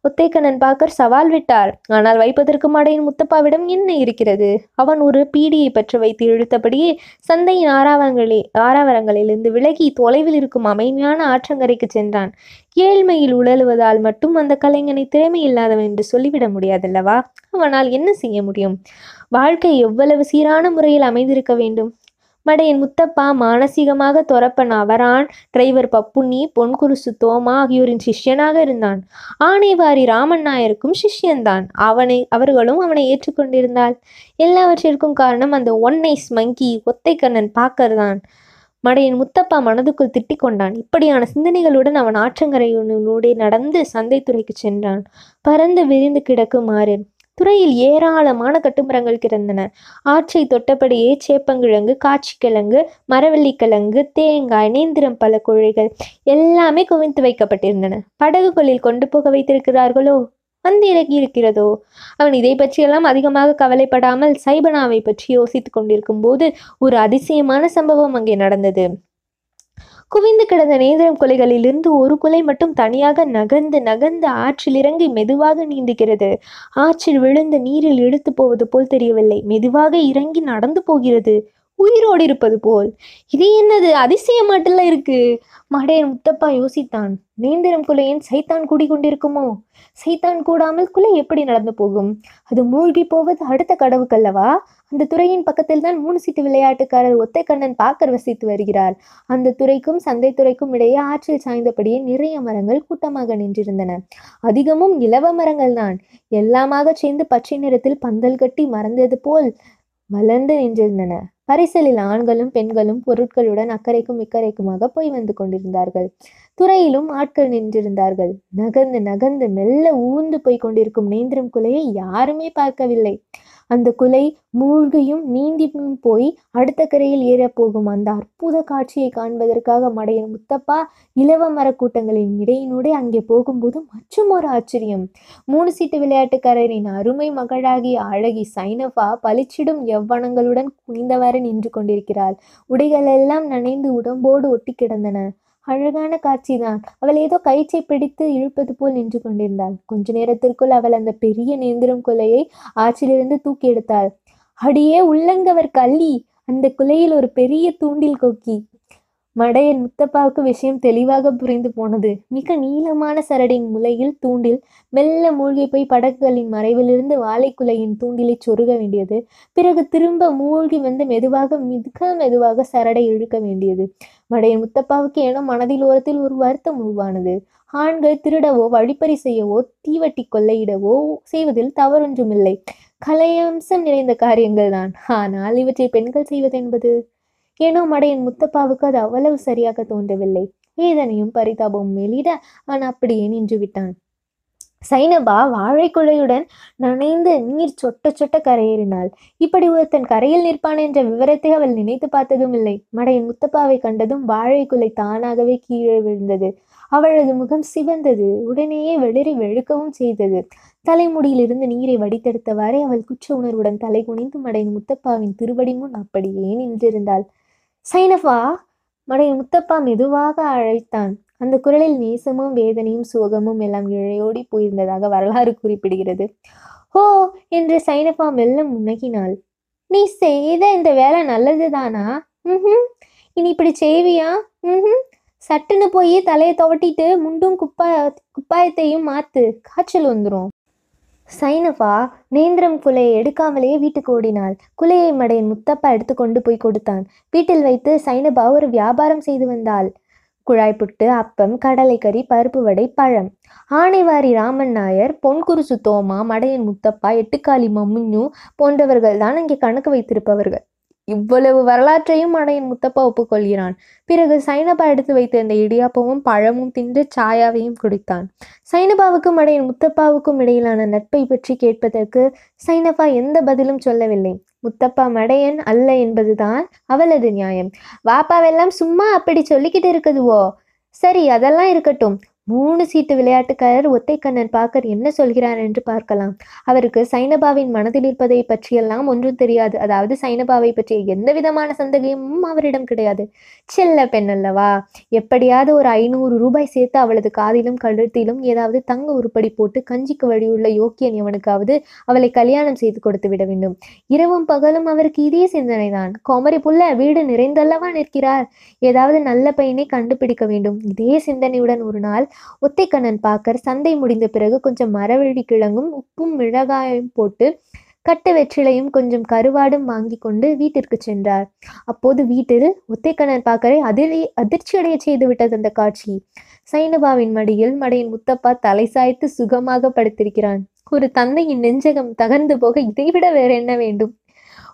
ஒத்தைக்கண்ணன் பாக்கர் சவால் விட்டார். ஆனால் வைப்பதற்கு மடையின் முத்தப்பாவிடம் என்ன இருக்கிறது? அவன் ஒரு பீடியை பற்றி வைத்து இழுத்தபடியே சந்தையின் ஆறாவரங்களில் ஆறாவரங்களிலிருந்து விலகி தொலைவில் இருக்கும் அமைதியான ஆற்றங்கரைக்கு சென்றான். ஏழ்மையில் உழலுவதால் மட்டும் அந்த கலைஞனை திறமை இல்லாதவன் என்று சொல்லிவிட முடியாதல்லவா? அவனால் என்ன செய்ய முடியும்? வாழ்க்கை எவ்வளவு சீரான முறையில் அமைந்திருக்க வேண்டும்? மடையன் முத்தப்பா மானசீகமாக துறப்பன் அவரான். டிரைவர் பப்புண்ணி பொன்குருசு தோமா ஆகியோரின் சிஷ்யனாக இருந்தான். ஆனைவாரி ராமன் நாயருக்கும் சிஷ்யன்தான். அவனை அவர்களும் அவனை ஏற்றுக்கொண்டிருந்தாள். எல்லாவற்றிற்கும் காரணம் அந்த ஒன்னைஸ் மங்கி ஒத்தைக்கண்ணன் பாக்கர் மடையின் முத்தப்பா மனதுக்குள் திட்டிக் கொண்டான். இப்படியான சிந்தனைகளுடன் அவன் ஆற்றங்கரையினூடே நடந்து சந்தைத்துறைக்கு சென்றான். பறந்து விரிந்து கிடக்குமாறு துறையில் ஏராளமான கட்டுமரங்கள் கிடந்தன. ஆற்றை தொட்டபடியே சேப்பங்கிழங்கு காட்சிக்கிழங்கு மரவள்ளிக்கிழங்கு தேங்காய் நேந்திரம் பல குழைகள் எல்லாமே குவித்து வைக்கப்பட்டிருந்தன. படகுகளில் கொண்டு போக வைத்திருக்கிறார்களோ? வந்து இறங்கி இருக்கிறதோ அவன் இதை பற்றியெல்லாம் அதிகமாக கவலைப்படாமல் சைபனாவை பற்றி யோசித்துக் கொண்டிருக்கும் போது ஒரு அதிசயமான சம்பவம் அங்கே நடந்தது. குவிந்து கிடந்த நேந்திரம் குலைகளிலிருந்து ஒரு குலை மட்டும் தனியாக நகர்ந்து நகர்ந்து ஆற்றில் இறங்கி மெதுவாக நீந்துகிறது. ஆற்றில் விழுந்த நீரில் இழுத்து போவது போல் தெரியவில்லை. மெதுவாக இறங்கி நடந்து போகிறது. உயிரோடு இருப்பது போல். இது என்னது? அதிசயமாட்டெல்லாம் இருக்கு? மடையன் முத்தப்பா யோசித்தான். நேந்திரம் குலையின் சைத்தான் கூடிக்கொண்டிருக்குமோ? சைத்தான் கூடாமல் குலை எப்படி நடந்து போகும்? அது மூழ்கி போவது அடுத்த கடவுக்கல்லவா? அந்த துறையின் பக்கத்தில் தான் மூணு சீட்டு விளையாட்டுக்காரர் ஒத்தைக்கண்ணன் பாக்கர் வசித்து வருகிறார். அந்த துறைக்கும் சந்தை துறைக்கும் இடையே ஆற்றில் சாய்ந்தபடியே நிறைய மரங்கள் கூட்டமாக நின்றிருந்தன. அதிகமும் இலவ மரங்கள் தான் எல்லாமாக சேர்ந்து பச்சை நிறத்தில் பந்தல் கட்டி மறந்தது போல் வளர்ந்து நின்றிருந்தன. பரிசலில் ஆண்களும் பெண்களும் பொருட்களுடன் அக்கறைக்கும் இக்கரைக்குமாக போய் வந்து கொண்டிருந்தார்கள். துறையிலும் ஆட்கள் நின்றிருந்தார்கள். நகர்ந்து நகர்ந்து மெல்ல ஊர்ந்து போய் கொண்டிருக்கும் நேந்திரம் குலையை யாருமே பார்க்கவில்லை. அந்த குலை மூழ்கியும் நீந்தியும் போய் அடுத்த கரையில் ஏறப்போகும் அந்த அற்புத காட்சியை காண்பதற்காக மடையன் முத்தப்பா இலவ மரக்கூட்டங்களின் இடையினூடே அங்கே போகும்போது மற்றும் ஒரு ஆச்சரியம். மூணு சீட்டு விளையாட்டுக்காரரின் அருமை மகளாகிய அழகி சைனஃபா பளிச்சிடும் எவ்வனங்களுடன் குனிந்தவாறு நின்று கொண்டிருக்கிறாள். உடைகளெல்லாம் நனைந்து உடம்போடு ஒட்டி கிடந்தன. அழகான காட்சிதான். அவள் ஏதோ கயிற்றை பிடித்து இழுப்பது போல் நின்று கொண்டிருந்தாள். கொஞ்ச நேரத்திற்குள் அவள் அந்த பெரிய நேந்திரம் குலையை ஆற்றிலிருந்து தூக்கி எடுத்தாள். அடியே உள்ளங்கவர் கள்ளி! அந்த குலையில் ஒரு பெரிய தூண்டில் கொக்கி. மடையன் முத்தப்பாவுக்கு விஷயம் தெளிவாக புரிந்து போனது. மிக நீளமான சரடின் முலையில் தூண்டில் மெல்ல மூழ்கி போய் படகுகளின் மறைவிலிருந்து வாழைக்குலையின் தூண்டிலை சொருக வேண்டியது. பிறகு திரும்ப மூழ்கி வந்து மெதுவாக மிக மெதுவாக சரடை இழுக்க வேண்டியது. மடையன் முத்தப்பாவுக்கு ஏனோ மனதில் ஓரத்தில் ஒரு வருத்தம் உருவானது. ஆண்கள் திருடவோ வழிப்பறி செய்யவோ தீவட்டி கொள்ளையிடவோ செய்வதில் தவறொன்றுமில்லை. கலையம்சம் நிறைந்த காரியங்கள் தான் ஆனால் இவற்றை பெண்கள் செய்வது என்பது ஏனோ மடையின் முத்தப்பாவுக்கு அது அவ்வளவு சரியாக தோன்றவில்லை. ஏதனையும் பரிதாபமும் எளிட அவன் அப்படியே நின்று விட்டான் சைனபா வாழைக்குழையுடன் நனைந்து நீர் சொட்ட சொட்ட கரையேறினாள். இப்படி ஒருத்தன் கரையில் நிற்பான் என்ற விவரத்தை அவள் நினைத்து பார்த்ததும் இல்லை. மடையின் முத்தப்பாவை கண்டதும் வாழைக்குலை தானாகவே கீழே விழுந்தது. அவளது முகம் சிவந்தது. உடனேயே வெளிரி வெளுக்கவும் செய்தது. தலைமுடியிலிருந்து நீரை வடித்தெடுத்தவாறே அவள் குற்ற உணர்வுடன் தலை குனிந்து மடையின் முத்தப்பாவின் திருவடி முன் அப்படியே நின்றிருந்தாள். சைனஃபா மடையன் முத்தப்பா மெதுவாக அழைத்தான். அந்த குரலில் நேசமும் வேதனையும் சோகமும் எல்லாம் இழையோடி போயிருந்ததாக வரலாறு குறிப்பிடுகிறது. ஹோ என்று சைனஃபா மெல்ல முன்னகினாள் நீ செய்த இந்த வேலை நல்லதுதானா ம் இனி இப்படி செய்வியா? ம் சட்டுன்னு போய் தலையை துவட்டிட்டு முண்டும் குப்பா குப்பாயத்தையும் மாத்து. காய்ச்சல் வந்துடும் சைனபா நேந்திரம் குலையை எடுக்காமலேயே வீட்டுக்கு ஓடினாள். குலையை மடையின் முத்தப்பா எடுத்து கொண்டு போய் கொடுத்தான். வீட்டில் வைத்து சைனபா ஒரு வியாபாரம் செய்து வந்தாள். குழாய் புட்டு அப்பம் கடலைக்கறி பருப்பு வடை பழம். ஆனைவாரி ராமன் நாயர் பொன்குருசு தோமா மடையன் முத்தப்பா எட்டுக்காளி மம்முஞ்சு போன்றவர்கள் தான் அங்கே கணக்கு வைத்திருப்பவர்கள். இவ்வளவு வரலாற்றையும் மடையன் முத்தப்பா ஒப்புக்கொள்கிறான். பிறகு சைனபா எடுத்து வைத்திருந்த இடியாப்பமும் பழமும் தின்று சாயாவையும் குடித்தான். சைனபாவுக்கும் அடையன் முத்தப்பாவுக்கும் இடையிலான நட்பை பற்றி கேட்பதற்கு சைனபா எந்த பதிலும் சொல்லவில்லை. முத்தப்பா மடையன் அல்ல என்பதுதான் அவளது நியாயம். வாப்பாவெல்லாம் சும்மா அப்படி சொல்லிக்கிட்டு இருக்குதுவோ? சரி அதெல்லாம் இருக்கட்டும். மூணு சீட்டு விளையாட்டுக்காரர் ஒத்தைக்கண்ணன் பாக்கர் என்ன சொல்கிறார் என்று பார்க்கலாம். அவருக்கு சைனபாவின் மனதில் இருப்பதை பற்றியெல்லாம் ஒன்றும் தெரியாது. அதாவது சைனபாவை பற்றிய எந்த விதமான சந்தேகமும் அவரிடம் கிடையாது. செல்ல பெண் அல்லவா எப்படியாவது ஒரு ஐநூறு ரூபாய் சேர்த்து அவளது காதிலும் கழுத்திலும் ஏதாவது தங்க உருப்படி போட்டு கஞ்சிக்கு வழியுள்ள யோக்கியன் எவனுக்காவது அவளை கல்யாணம் செய்து கொடுத்து விட வேண்டும். இரவும் பகலும் அவருக்கு இதே சிந்தனைதான். கோமரி புள்ள வீடு நிறைந்தல்லவா நிற்கிறார். ஏதாவது நல்ல பையனை கண்டுபிடிக்க வேண்டும். இதே சிந்தனையுடன் ஒரு நாள் ஒத்தைக்கண்ணன் பாக்கர் சந்தை முடிந்த பிறகு கொஞ்சம் மரவள்ளி கிழங்கும் உப்பும் மிளகாயும் போட்டு கட்டு வெற்றிலையும் கொஞ்சம் கருவாடும் வாங்கி கொண்டு வீட்டிற்கு சென்றார். அப்போது வீட்டில் ஒத்தைக்கண்ணன் பாக்கரை அதிரி அதிர்ச்சியடைய செய்து விட்டது அந்த காட்சி. சைனபாவின் மடியில் மடையின் முத்தப்பா தலை சாய்த்து சுகமாக படுத்திருக்கிறான். ஒரு தந்தையின் நெஞ்சகம் தகர்ந்து போக இதைவிட வேற என்ன வேண்டும்?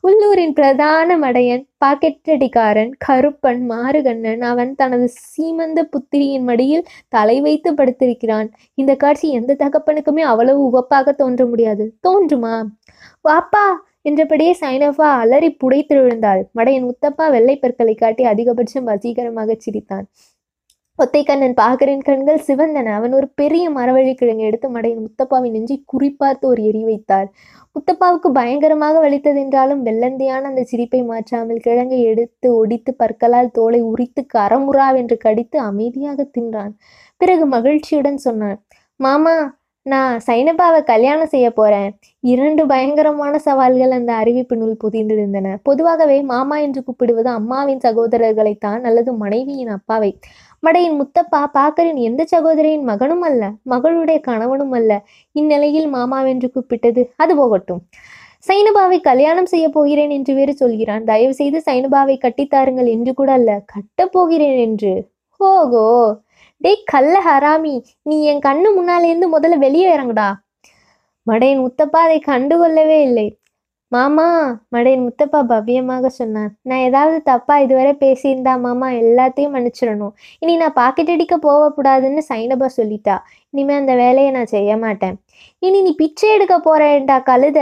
உள்ளூரின் பிரதான மடையன் பாக்கெட்டடிக்காரன் கருப்பன் மாறுகண்ணன். அவன் தனது சீமந்த புத்திரியின் மடியில் தலை வைத்து படுத்திருக்கிறான். இந்த காட்சி எந்த தகப்பனுக்குமே அவ்வளவு உவப்பாக தோன்ற முடியாது. தோன்றுமா? வாப்பா! என்றபடியே சைனஃபா அலறி புடைத்து விழுந்தாள் மடையன் முத்தப்பா வெள்ளை பற்களை காட்டி அதிகபட்சம் வசீகரமாக சிரித்தான். ஒத்தைக்கண்ணன் பாகரின் கண்கள் சிவந்தன. அவன் ஒரு பெரிய மரவழி கிழங்கு எடுத்து மடையின் முத்தப்பாவின் நெஞ்சை குறிப்பார்த்து ஒரு எரி வைத்தார் முத்தப்பாவுக்கு பயங்கரமாக வலித்ததென்றாலும் வெள்ளந்தியான அந்த சிரிப்பை மாற்றாமல் கிழங்கை எடுத்து ஒடித்து பற்களால் தோலை உரித்து கரமுறாவென்று கடித்து அமைதியாக தின்றான். பிறகு மகிழ்ச்சியுடன் சொன்னான் மாமா நான் சைனபாவை கல்யாணம் செய்ய போறேன். இரண்டு பயங்கரமான சவால்கள் அந்த அறிவிப்பினுள் புதிந்திருந்தன. பொதுவாகவே மாமா என்று கூப்பிடுவது அம்மாவின் சகோதரர்களைத்தான் அல்லது மனைவியின் அப்பாவை. மடையின் முத்தப்பா பாக்கரின் எந்த சகோதரியின் மகனும் அல்ல மகளுடைய கணவனும் அல்ல. இந்நிலையில் மாமாவென்று கூப்பிட்டது அது போகட்டும். சைனபாவை கல்யாணம் செய்ய போகிறேன் என்று வேறு சொல்கிறான். தயவு செய்து சைனபாவை கட்டித்தாருங்கள் என்று கூட அல்ல கட்டப் போகிறேன் என்று. ஓகோ டேய் கல்ல ஹராமி நீ என் கண்ணு முன்னாலேருந்து முதல்ல வெளியே இறங்குடா. மடையன் முத்தப்பா அதை கண்டுகொள்ளவே இல்லை. மாமா மடையன் முத்தப்பா பவ்யமாக சொன்னான் நான் ஏதாவது தப்பா இதுவரை பேசியிருந்தா மாமா எல்லாத்தையும் மன்னிச்சிடணும். இனி நான் பாக்கெட் அடிக்க போகக்கூடாதுன்னு சைனபா சொல்லிட்டா. இனிமே அந்த வேலையை நான் செய்ய மாட்டேன். இனி நீ பிச்சை எடுக்க போறேன்டா கழுத.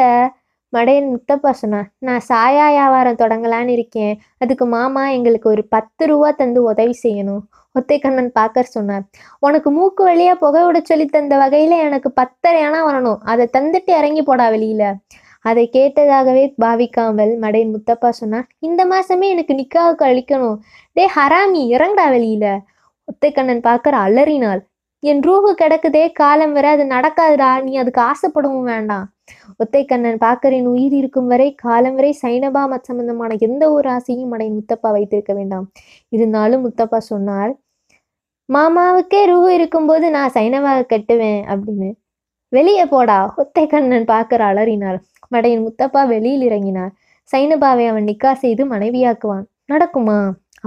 மடையன் முத்தப்பா சொன்னான் நான் சாயா வியாபாரம் தொடங்கலான்னு இருக்கேன். அதுக்கு மாமா எங்களுக்கு ஒரு பத்து ரூபா தந்து உதவி செய்யணும். ஒத்தைக்கண்ணன் பாக்கர் சொன்னார். உனக்கு மூக்கு வழியா புகை விட சொல்லி தந்த வகையில எனக்கு பத்தரையானா வரணும். அதை தந்துட்டு இறங்கி போடா வெளியில அதை கேட்டதாகவே பாவிக்காமல் மடையின் முத்தப்பா சொன்னார். இந்த மாசமே எனக்கு நிக்காவுக்கு அழிக்கணும். டே ஹராமி இறங்கடா வெளியில ஒத்தைக்கண்ணன் பாக்கர் அலறினாள். என் ரூஹு கிடக்குதே காலம் வரை அது நடக்காதுடா. நீ அதுக்கு ஆசைப்படவும் வேண்டாம் ஒத்தைக்கண்ணன் பாக்கரின் உயிர் இருக்கும் வரை காலம் வரை சைனபா மத் சம்பந்தமான எந்த ஒரு ஆசையும் மடையன் முத்தப்பா வைத்திருக்க வேண்டாம். இருந்தாலும் முத்தப்பா சொன்னார் மாமாவுக்கே ரூஹு இருக்கும்போது நான் சைனவாவை கட்டுவேன் அப்படின்னு. வெளியே போடா ஒத்தைக்கண்ணன் பார்க்கற அலறினார் மடையின் முத்தப்பா வெளியில் இறங்கினார். சைனபாவை அவன் நிக்கா செய்து மனைவியாக்குவான். நடக்குமா?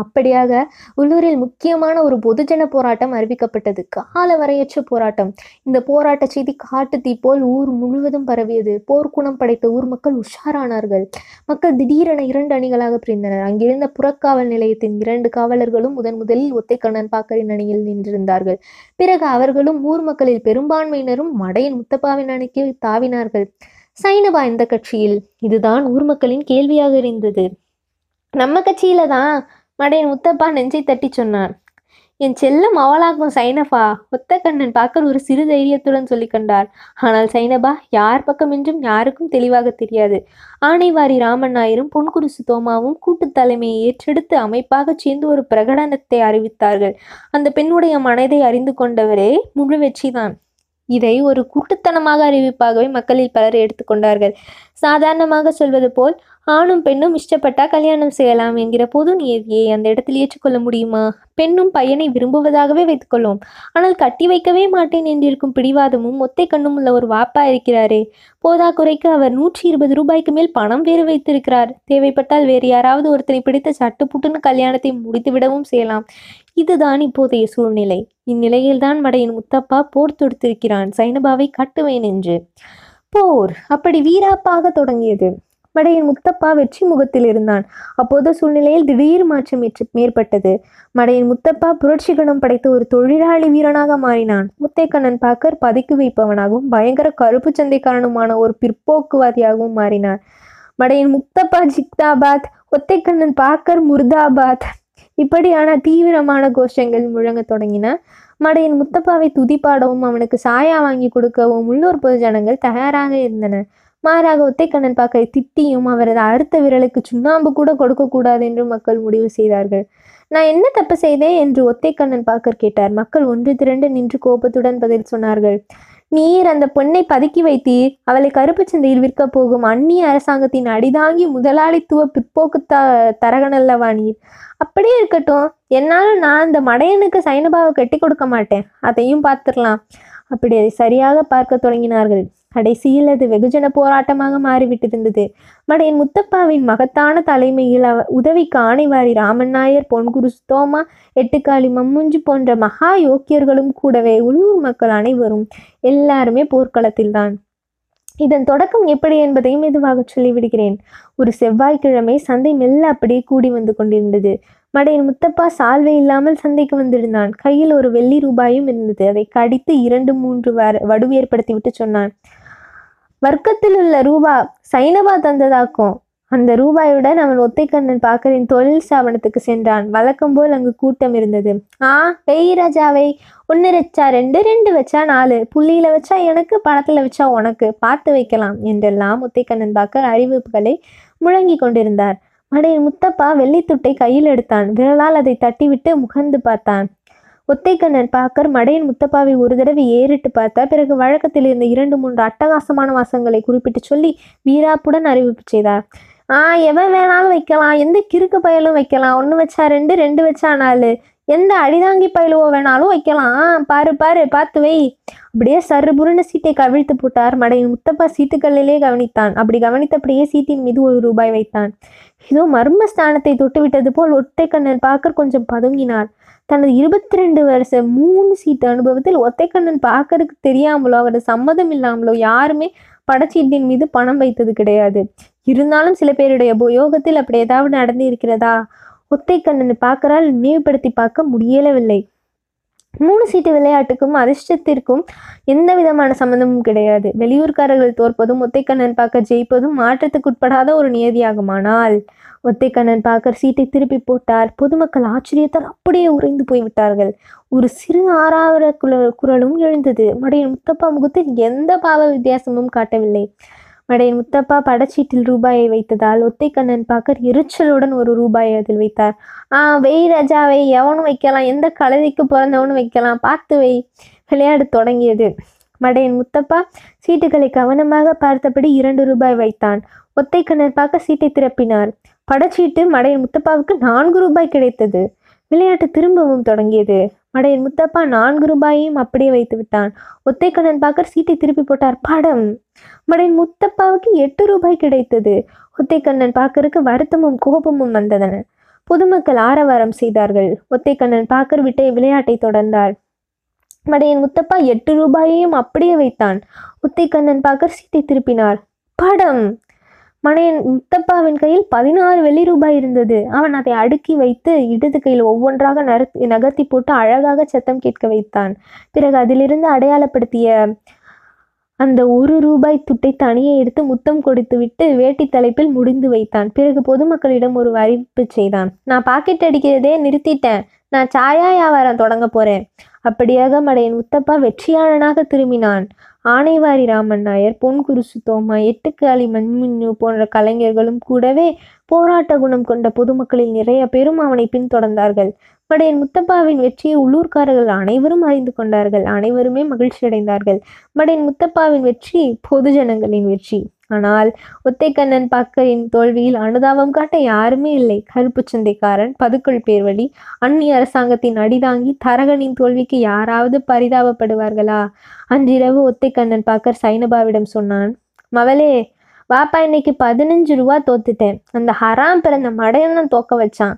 அப்படியாக உள்ளூரில் முக்கியமான ஒரு பொதுஜன போராட்டம் அறிவிக்கப்பட்டது. கால வரையற்ற போராட்டம். இந்த போராட்ட செய்தி காட்டு தீ போல் ஊர் முழுவதும் பரவியது. போர்க்குணம் படைத்த ஊர் மக்கள் உஷாரானார்கள். மக்கள் திடீரென இரண்டு அணிகளாக பிரிந்தனர். அங்கிருந்த புறக்காவல் நிலையத்தின் இரண்டு காவலர்களும் முதன் முதலில் ஒத்தைக்கண்ணன் பாக்கரின் அணியில் நின்றிருந்தார்கள். பிறகு அவர்களும் ஊர் மக்களில் பெரும்பான்மையினரும் மடையின் முத்தப்பாவின் அணிக்கு தாவினார்கள். சைனபா இந்த கட்சியில். இதுதான் ஊர் மக்களின் கேள்வியாக இருந்தது. நம்ம கட்சியில தான் மடையன் முத்தப்பா நெஞ்சை தட்டி சொன்னான். என் செல்லம் அவளாக்கும் சைனபா. ஒத்த கண்ணன் பார்க்க ஒரு சிறு தைரியத்துடன் சொல்லி கண்டார். ஆனால் சைனபா யார் பக்கம் என்றும் யாருக்கும் தெளிவாக தெரியாது. ஆனைவாரி ராமன் நாயரும் பொன்குருசு தோமாவும் கூட்டு தலைமையை ஏற்றெடுத்து அமைப்பாக சேர்ந்து ஒரு பிரகடனத்தை அறிவித்தார்கள். அந்த பெண்ணுடைய மனதை அறிந்து கொண்டவரே முழு வெற்றிதான். இதை ஒரு கூட்டுத்தனமாக அறிவிப்பாகவே மக்களில் பலர் எடுத்துக்கொண்டார்கள். சாதாரணமாக சொல்வது போல் ஆணும் பெண்ணும் இஷ்டப்பட்டா கல்யாணம் செய்யலாம் என்கிற பொது நியதியை அந்த இடத்தில் ஏற்றுக்கொள்ள முடியுமா? பெண்ணும் பையனை விரும்புவதாகவே வைத்துக்கொள்ளும் ஆனால் கட்டி வைக்கவே மாட்டேன் என்றிருக்கும் பிடிவாதமும் ஒத்தை கண்ணும் உள்ள ஒரு வாப்பா இருக்கிறாரே. போதா குறைக்கு அவர் நூற்றி இருபது ரூபாய்க்கு மேல் பணம் வேறு வைத்திருக்கிறார். தேவைப்பட்டால் வேறு யாராவது ஒருத்தனை பிடித்த சட்டு புட்டுன்னு கல்யாணத்தை முடித்துவிடவும் செய்யலாம். இதுதான் இப்போதைய சூழ்நிலை. இந்நிலையில்தான் மடையின் முத்தப்பா போர் தொடுத்திருக்கிறான். சைனபாவை கட்டுவேன் என்று. போர்! அப்படி வீராப்பாக தொடங்கியது. மடையின் முத்தப்பா வெற்றி முகத்தில் இருந்தான். அப்போது சூழ்நிலையில் திடீர் மாற்றம் ஏற்பட்டது மடையின் முத்தப்பா புரட்சி குணம் படைத்த ஒரு தொழிலாளி வீரனாக மாறினான். முத்தைக்கண்ணன் பாக்கர் பதுக்கி வைப்பவனாகவும் பயங்கர கருப்பு சந்தைக்காரனுமான ஒரு பிற்போக்குவாதியாகவும் மாறினார். மடையின் முத்தப்பா ஜிக்தாபாத் ஒத்தைக்கண்ணன் பாக்கர் முர்தாபாத் இப்படியான தீவிரமான கோஷங்கள் முழங்கத் தொடங்கின. மடையின் முத்தப்பாவை துதிப்பாடவும் அவனுக்கு சாயா வாங்கி கொடுக்கவும் உள்ளூர் பொது ஜனங்கள் தயாராக இருந்தனர். மாறாக ஒத்தைக்கண்ணன் பாக்கை திட்டியும் அவரது அடுத்த விரலுக்கு சுண்ணாம்பு கூட கொடுக்கக்கூடாது என்று மக்கள் முடிவு செய்தார்கள். நான் என்ன தப்பு செய்தேன் என்று ஒத்தைக்கண்ணன் பாக்கர் கேட்டார். மக்கள் ஒன்று திரண்டு நின்று கோபத்துடன் பதில் சொன்னார்கள். நீர் அந்த பொண்ணை பதுக்கி வைத்தீர் அவளை கருப்பு சந்தையில் விற்க போகும் அந்நிய அரசாங்கத்தின் அடிதாங்கி முதலாளித்துவ பிற்போக்கு த தரகனல்லவா நீர். அப்படியே இருக்கட்டும். என்னால் நான் அந்த மடையனுக்கு சைனபாவை கட்டி கொடுக்க மாட்டேன். அதையும் பார்த்துடலாம். அப்படி அதை சரியாக பார்க்க தொடங்கினார்கள். கடைசியில் அது வெகுஜன போராட்டமாக மாறிவிட்டிருந்தது. மடையன் முத்தப்பாவின் மகத்தான தலைமையில் அவ உதவிக்கு ஆணைவாரி ராமன் நாயர் பொன்குரு தோமா எட்டுக்காளி மம்முஞ்சு போன்ற மகா யோக்கியர்களும் கூடவே உள்ளூர் மக்கள் அனைவரும் எல்லாருமே போர்க்களத்தில்தான். இதன் தொடக்கம் எப்படி என்பதையும் மெதுவாக சொல்லிவிடுகிறேன். ஒரு செவ்வாய்க்கிழமை சந்தை மெல்ல அப்படியே கூடி வந்து கொண்டிருந்தது. மடையின் முத்தப்பா சால்வை இல்லாமல் சந்தைக்கு வந்திருந்தான். கையில் ஒரு வெள்ளி ரூபாயும் இருந்தது. அதை கடித்து இரண்டு மூன்று வர வடு ஏற்படுத்தி விட்டு சொன்னான். வர்க்கத்தில் உள்ள ரூபா சைனவா தந்ததாக்கும். அந்த ரூபாயுடன் அவன் ஒத்தைக்கண்ணன் பாக்கரின் தொழில் ஸ்தாபனத்துக்கு சென்றான். வழக்கம் போல் அங்கு கூட்டம் இருந்தது. ஆ பெய் ராஜாவை ஒன்று வச்சா ரெண்டு ரெண்டு வச்சா நாலு புள்ளியில வச்சா எனக்கு பணத்தில் வச்சா உனக்கு பார்த்து வைக்கலாம் என்றெல்லாம் ஒத்தைக்கண்ணன் பாக்கர் அறிவிப்புகளை முழங்கி கொண்டிருந்தார். மடையின் முத்தப்பா வெள்ளித்துட்டை கையில் எடுத்தான். விரலால் அதை தட்டிவிட்டு முகந்து பார்த்தான். ஒத்தைக்கண்ணன் பாக்கர் மடையின் முத்தப்பாவை ஒரு தடவை ஏறிட்டு பார்த்தா பிறகு வழக்கத்தில் இருந்த இரண்டு மூன்று அட்டகாசமான வாசங்களை குறிப்பிட்டு சொல்லி வீராப்புடன் அறிவிப்பு செய்தார். ஆ எவன் வேணாலும் வைக்கலாம். எந்த கிறுக்கு பயலும் வைக்கலாம். ஒன்று வச்சா ரெண்டு ரெண்டு வச்சா நாலு. எந்த அடிதாங்கி பயலுவோ வேணாலும் வைக்கலாம். ஆ, பாரு பாரு பார்த்து வை. அப்படியே சர்ரு புருன்னு சீட்டை கவிழ்த்து போட்டார். மடையின் முத்தப்பா சீட்டுகளிலே கவனித்தான். அப்படி கவனித்தபடியே சீட்டின் மீது ஒரு ரூபாய் வைத்தான். இதோ மர்ம ஸ்தானத்தை தொட்டுவிட்டது போல் ஒற்றைக்கண்ணன் பார்க்க கொஞ்சம் பதுங்கினார். தனது இருபத்தி ரெண்டு வருஷ மூணு சீட்டு அனுபவத்தில் ஒத்தைக்கண்ணன் பார்க்கறதுக்கு தெரியாமலோ அவரோட சம்மதம் இல்லாமலோ யாருமே படச்சீட்டின் மீது பணம் வைத்தது கிடையாது. இருந்தாலும் சில பேருடைய உபயோகத்தில் அப்படி ஏதாவது நடந்து இருக்கிறதா ஒத்தைக்கண்ணனை பார்க்கறால் நினைவுபடுத்தி பார்க்க முடியலவில்லை. மூணு சீட்டு விளையாட்டுக்கும் அதிர்ஷ்டத்திற்கும் எந்த விதமான சம்மந்தமும் கிடையாது. வெளியூர்காரர்கள் தோற்பதும் ஒத்தைக்கண்ணன் பார்க்க ஜெயிப்பதும் மாற்றத்துக்குட்படாத ஒரு நியதியாகுமானால் ஒத்தைக்கண்ணன் பார்க்கர் சீட்டை திருப்பி போட்டார். பொதுமக்கள் ஆச்சரியத்தால் அப்படியே உறைந்து போய்விட்டார்கள். ஒரு சிறு ஆறாவர குரலும் எழுந்தது. மடையின் முத்தப்பா முகத்தில் எந்த பாவ வித்தியாசமும் காட்டவில்லை. மடையின் முத்தப்பா படச்சீட்டில் ரூபாயை வைத்ததால் ஒத்தைக்கண்ணன் பாக்கர் எரிச்சலுடன் ஒரு ரூபாயை அதில் வைத்தார். ஆ வெய் ராஜாவை எவனும் வைக்கலாம். எந்த கழுதைக்கு பிறந்தவனும் வைக்கலாம். பார்த்து வை விளையாட தொடங்கியது. மடையன் முத்தப்பா சீட்டுகளை கவனமாக பார்த்தபடி இரண்டு ரூபாய் வைத்தான். ஒத்தைக்கண்ணன் பார்க்க சீட்டை திறப்பினார். படச்சீட்டு மடையன் முத்தப்பாவுக்கு நான்கு ரூபாய் கிடைத்தது. விளையாட்டு திரும்பவும் தொடங்கியது. மடையன் முத்தப்பா நான்கு ரூபாயையும் அப்படியே வைத்து விட்டான். ஒத்தைக்கண்ணன் பாக்கர் சீட்டை திருப்பி போட்டார். படம். மடையன் முத்தப்பாவுக்கு எட்டு ரூபாய் கிடைத்தது. ஒத்தைக்கண்ணன் பாக்கருக்கு வருத்தமும் கோபமும் வந்ததன. பொதுமக்கள் ஆரவாரம் செய்தார்கள். ஒத்தைக்கண்ணன் பாக்கர் விட்ட விளையாட்டை தொடர்ந்தார். மடையன் முத்தப்பா எட்டு ரூபாயையும் அப்படியே வைத்தான். ஒத்தைக்கண்ணன் பாக்கர் சீட்டை திருப்பினார். படம். மனையன் முத்தப்பாவின் கையில் பதினாறு வெள்ளி ரூபாய் இருந்தது. அவன் அதை அடுக்கி வைத்து இடது கையில் ஒவ்வொன்றாக நகர்த்தி நகர்த்தி போட்டு அழகாக சத்தம் கேட்க வைத்தான். பிறகு அதிலிருந்து அடையாளப்படுத்திய அந்த ஒரு ரூபாய் துட்டை தனியே எடுத்து முத்தம் கொடுத்துவிட்டு வேட்டி தலைப்பில் முடிந்து வைத்தான். பிறகு பொதுமக்களிடம் ஒரு அறிவிப்பு செய்தான். நான் பாக்கெட் அடிக்கிறதே நிறுத்திட்டேன். நான் சாயா வியாபாரம் தொடங்க போறேன். அப்படியாக மடையன் முத்தப்பா வெற்றியாளனாக திரும்பினான். ஆனைவாரி ராமன் நாயர் பொன் குருசு தோமா எட்டுக்காளி மண்மின்னு போன்ற கலைஞர்களும் கூடவே போராட்ட குணம் கொண்ட பொதுமக்களில் நிறைய பேரும் அவனை பின்தொடர்ந்தார்கள். மடையன் முத்தப்பாவின் வெற்றியை உள்ளூர்காரர்கள் அனைவரும் அறிந்து கொண்டார்கள். அனைவருமே மகிழ்ச்சி அடைந்தார்கள் மடையன் முத்தப்பாவின் வெற்றி பொதுஜனங்களின் வெற்றி. ஆனால் ஒத்தைக்கண்ணன் பக்கரின் தோல்வியில் அனுதாபம் காட்ட யாருமே இல்லை. கருப்பு சந்தைக்காரன் பதுக்குள் பேர்வழி அந்நிய அரசாங்கத்தின் அடிதாங்கி தரகனின் தோல்விக்கு யாராவது பரிதாபப்படுவார்களா? அன்றிரவு ஒத்தைக்கண்ணன் பாக்கர் சைனபாவிடம் சொன்னான் மவளே வாப்பா இன்னைக்கு பதினஞ்சு ரூபா தோத்துட்டேன். அந்த ஹராம் பிறந்த மடையன் தோக்க வச்சான்.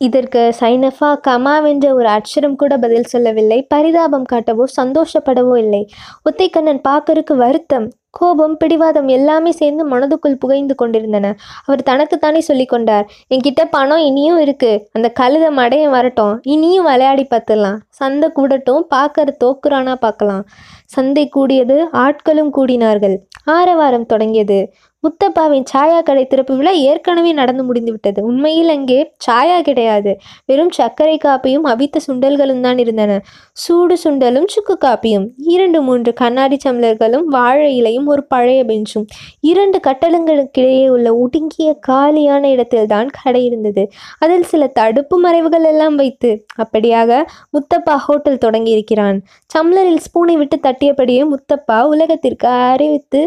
இதற்கு சைனஃபா கமாவென்ற ஒரு அட்சரம் கூட பதில் சொல்லவில்லை. பரிதாபம் காட்டவோ சந்தோஷப்படவோ இல்லை. ஒத்தைக்கண்ணன் பாக்கருக்கு வருத்தம் கோபம் பிடிவாதம் எல்லாமே சேர்ந்து மனதுக்குள் புகைந்து கொண்டிருந்தன. அவர் தனக்குத்தானே சொல்லி கொண்டார் என்கிட்ட பணம் இனியும் இருக்கு. அந்த கழுத மடையன் வரட்டும். இனியும் விளையாடி பார்த்துடலாம். சந்தை கூடட்டும் பார்க்கற தோக்குறானா பார்க்கலாம். சந்தை கூடியது ஆட்களும் கூடினார்கள். ஆரவாரம் தொடங்கியது. முத்தப்பாவின் சாயா கடை திறப்பு விழா ஏற்கனவே நடந்து முடிந்துவிட்டது. உண்மையில் அங்கே சாயா கிடையாது. வெறும் சர்க்கரை காப்பியும் அவித்த சுண்டல்களும் தான் இருந்தன. சூடு சுண்டலும் சுக்கு காப்பியும். இரண்டு மூன்று கண்ணாடி சம்ளர்களும் வாழை இலையும் ஒரு பழைய பெஞ்சும். இரண்டு கட்டடங்களுக்கிடையே உள்ள ஒடுங்கிய காலியான இடத்தில்தான் கடை இருந்தது. அதில் சில தடுப்பு மறைவுகள் எல்லாம் வைத்து அப்படியாக முத்தப்பா ஹோட்டல் தொடங்கி இருக்கிறான் சம்ளரில் ஸ்பூனை விட்டு தட்டியபடியே முத்தப்பா உலகத்திற்கு அறிவித்து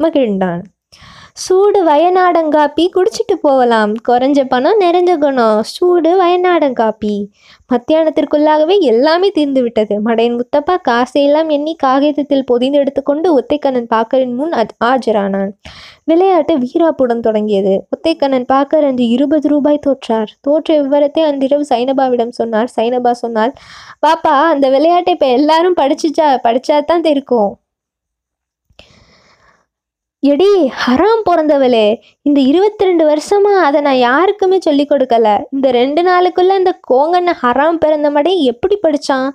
மகிழ்ந்தான். சூடு வயநாடங்காப்பி குடிச்சிட்டு போகலாம் குறைஞ்ச பணம் நிறைஞ்ச குணம். சூடு வயநாடங்காப்பி மத்தியானத்திற்குள்ளாகவே எல்லாமே தீர்ந்து விட்டது. மடையன் முத்தப்பா காசையெல்லாம் எண்ணி காகிதத்தில் பொதிந்து எடுத்துக்கொண்டு ஒத்தைக்கண்ணன் பாக்கரின் முன் ஆஜரானான். விளையாட்டு வீராப்புடன் தொடங்கியது. ஒத்தைக்கண்ணன் பாக்கர் அன்று இருபது ரூபாய் தோற்றார். தோற்ற விவரத்தை அன்றிரவு சைனபாவிடம் சொன்னார். சைனபா சொன்னால் பாப்பா அந்த விளையாட்டை இப்போ எல்லாரும் படிச்சுச்சா? படிச்சா தான் தெரிக்கும். எடி ஹராம் பிறந்தவளே. இந்த இருபத்தி ரெண்டு வருஷமா அதை நான் யாருக்குமே சொல்லி கொடுக்கல. இந்த ரெண்டு நாளுக்குள்ள இந்த கோங்கண்ண ஹராம் பிறந்த மடை எப்படி படிச்சான்?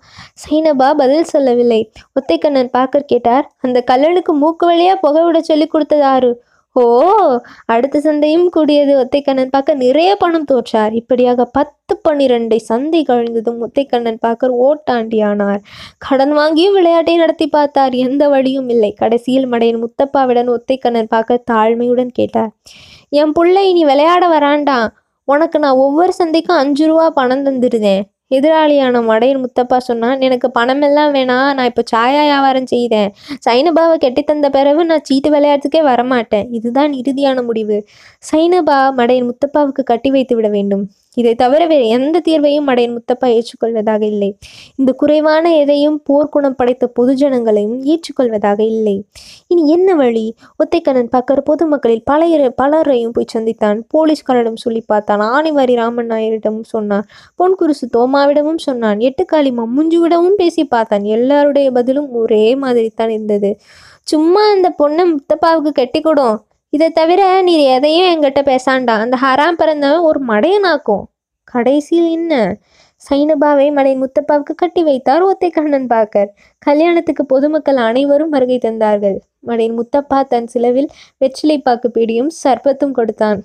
சைனபா பதில் சொல்லவில்லை. ஒத்தைக்கண்ணன் பாக்கர் கேட்டார் அந்த கல்லனுக்கு மூக்கு வழியா புகை விட சொல்லி கொடுத்தது ஓ அடுத்த சந்தையும் கூடியது ஒத்தைக்கண்ணன் பார்க்க நிறைய பணம் தோற்றார். இப்படியாக பத்து பன்னிரண்டை சந்தை கழிந்ததும் ஒத்தைக்கண்ணன் பார்க்கர் ஓட்டாண்டியானார். கடன் வாங்கியும் விளையாட்டை நடத்தி பார்த்தார். எந்த வழியும் இல்லை. கடைசியில் மடையன் முத்தப்பாவிடன் ஒத்தைக்கண்ணன் பார்க்க தாழ்மையுடன் கேட்டார். என் புள்ளை இனி விளையாட வராண்டா? உனக்கு நான் ஒவ்வொரு சந்தைக்கும் அஞ்சு ரூபா பணம் தந்துருதேன் எதிராளியான மடையன் முத்தப்பா சொன்னான் எனக்கு பணமெல்லாம் வேணாம் நான் இப்போ சாயா வியாபாரம் செய்தேன் சைனபாவை கெட்டி தந்த பிறகு நான் சீட்டு விளையாட்டுக்கே வரமாட்டேன். இதுதான் இறுதியான முடிவு. சைனபா மடையன் முத்தப்பாவுக்கு கட்டி வைத்து விட வேண்டும். இதை தவிர வேறு எந்த தீர்வையும் அடையின் முத்தப்பா ஏற்றுக்கொள்வதாக இல்லை. இந்த குறைவான எதையும் போர்க்குணம் படைத்த பொதுஜனங்களையும் ஏற்றுக்கொள்வதாக இல்லை. இனி என்ன வழி? ஒத்தைக்கண்ணன் பக்கர் பொதுமக்களில் பல பலரையும் போய் சந்தித்தான். போலீஸ்காரிடம் சொல்லி பார்த்தான். ஆணிவாரி ராமன் நாயரிடமும் சொன்னான். பொன்குருசு தோமாவிடமும் சொன்னான். எட்டுக்காளி மம்முஞ்சுவிடமும் பேசி பார்த்தான். எல்லாருடைய பதிலும் ஒரே மாதிரி தான் இருந்தது. சும்மா அந்த பொண்ணை முத்தப்பாவுக்கு கட்டி கொடும். இதை தவிர நீ எதையும் என்கிட்ட பேசாண்டா. அந்த ஹராம் பிறந்தவன் ஒரு மடையனாக்கும் கடைசியில் என்ன? சைனபாவை மடை முத்தப்பாவுக்கு கட்டி வைத்தார் ஒத்தைக்கண்ணன் பாக்கர். கல்யாணத்துக்கு பொதுமக்கள் அனைவரும் வருகை தந்தார்கள். மடை முத்தப்பா தன் செலவில் வெற்றிலைப்பாக்கு பிடியும் சர்பத்தும் கொடுத்தான்.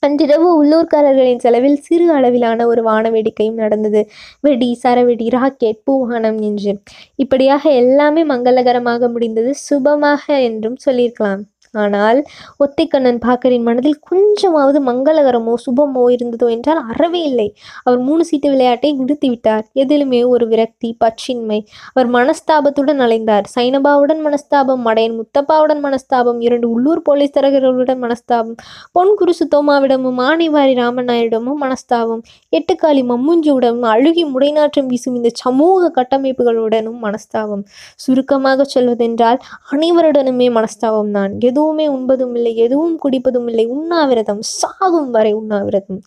அன்றிரவு உள்ளூர்காரர்களின் செலவில் சிறு அளவிலான ஒரு வான வேடிக்கையும் நடந்தது. வெடி சரவெடி ராக்கெட் பூவானம் என்று இப்படியாக எல்லாமே மங்களகரமாக முடிந்தது. சுபமாக என்றும் சொல்லியிருக்கலாம். ஆனால் ஒத்தைக்கண்ணன் பாக்கரின் மனதில் கொஞ்சமாவது மங்களகரமோ சுபமோ இருந்ததோ என்றால் அறவே இல்லை. அவர் மூணு சீட்டு விளையாட்டை நிறுத்திவிட்டார். எதிலுமே ஒரு விரக்தி பச்சின்மை. அவர் மனஸ்தாபத்துடன் அலைந்தார். சைனபாவுடன் மனஸ்தாபம் மடையன் முத்தப்பாவுடன் மனஸ்தாபம் இரண்டு உள்ளூர் போலீஸ் தரகர்களுடன் மனஸ்தாபம் பொன் குருசு தோமாவிடமும் ஆனைவாரி ராமநாயரிடமும் மனஸ்தாபம் எட்டுக்காலி மம்முஞ்சியுடனும் அழுகி முடைநாற்றம் வீசும் இந்த சமூக கட்டமைப்புகளுடனும் மனஸ்தாபம். சுருக்கமாக சொல்வதென்றால் அனைவருடனுமே மனஸ்தாபம் தான் எதுவுமே உண்பதும் இல்லை எதுவும் குடிப்பதும் இல்லை. உண்ணாவிரதம் சாகும் வரை உண்ணாவிரதம்.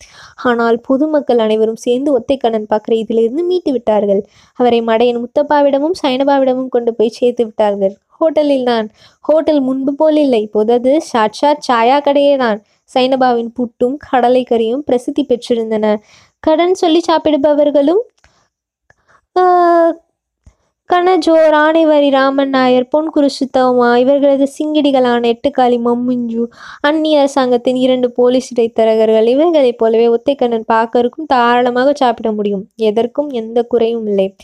ஆனால் பொதுமக்கள் அனைவரும் சேர்ந்து ஒத்தைக்கண்ணன் பார்க்கிற இதிலிருந்து மீட்டு விட்டார்கள். அவரை மடையன் முத்தப்பாவிடமும் சைனபாவிடமும் கொண்டு போய் சேர்த்து விட்டார்கள். ஹோட்டலில் தான். ஹோட்டல் முன்பு போல் இல்லை. இப்போது அது சாட்சாத் சாயா கடையே தான். சைனபாவின் புட்டும் கடலை கறியும் பிரசித்தி பெற்றிருந்தன. கடன் சொல்லி சாப்பிடுபவர்களும் ஆஹ், கனஜோ ராணிவரி ராமன் நாயர் பொன் குருசுத்தவமா இவர்களது சிங்கிடிகளான எட்டுக்காலி மம்முஞ்சு அந்நிய அரசாங்கத்தின் இரண்டு போலீஸ் இடைத்தரகர்கள் இவர்களைப் போலவே ஒத்தைக்கண்ணன் பார்க்கறக்கும் தாராளமாக சாப்பிட முடியும். எதற்கும் எந்த குறையும் இல்லை.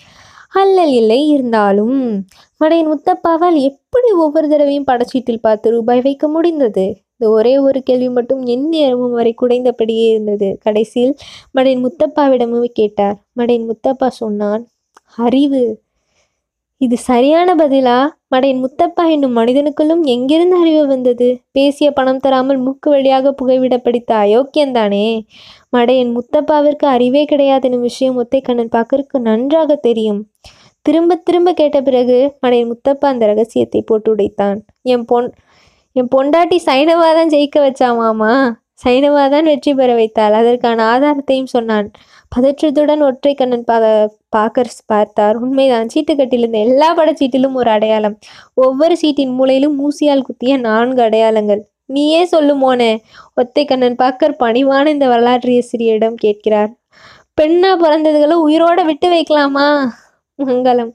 அல்லல் இல்லை இருந்தாலும் மடையின் முத்தப்பாவால் எப்படி ஒவ்வொரு தடவையும் படச்சீட்டில் பார்த்து ரூபாய் வைக்க முடிந்தது? இந்த ஒரே ஒரு கேள்வி மட்டும் எந்நேரமும் வரை குடைந்தபடியே இருந்தது. கடைசியில் மடையின் முத்தப்பாவிடமும் கேட்டார். மடையின் முத்தப்பா சொன்னான் அறிவு இது சரியான பதிலா? மடையன் முத்தப்பா என்னும் மனிதனுக்குள்ளும் எங்கிருந்து அறிவு வந்தது? பேசிய பணம் தராமல் மூக்கு வழியாக புகைவிட படித்த அயோக்கியந்தானே மடையன் முத்தப்பாவிற்கு அறிவே கிடையாது எனும் விஷயம் ஒத்தைக்கண்ணன் பாக்கருக்கு நன்றாக தெரியும். திரும்ப திரும்ப கேட்ட பிறகு மடையன் முத்தப்பா அந்த ரகசியத்தை போட்டு உடைத்தான். என் பொன் என் பொண்டாட்டி சைனவாதான் ஜெயிக்க வச்சா மாமா தான் வெற்றி பெற வைத்தாள். அதற்கான ஆதாரத்தையும் சொன்னான். பதற்றத்துடன் ஒற்றை கண்ணன் பா பாக்கர்ஸ் பார்த்தார். உண்மைதான் சீட்டுக்கட்டிலிருந்த எல்லா படச்சீட்டிலும் ஒரு அடையாளம். ஒவ்வொரு சீட்டின் மூலையிலும் மூசியால் குத்திய நான்கு அடையாளங்கள். நீயே சொல்லுமோனே ஒத்தை கண்ணன் பாக்கர் பணிவான இந்த வரலாற்று கேட்கிறார். பெண்ணா பிறந்ததுகளை உயிரோட விட்டு வைக்கலாமா? மங்களம்.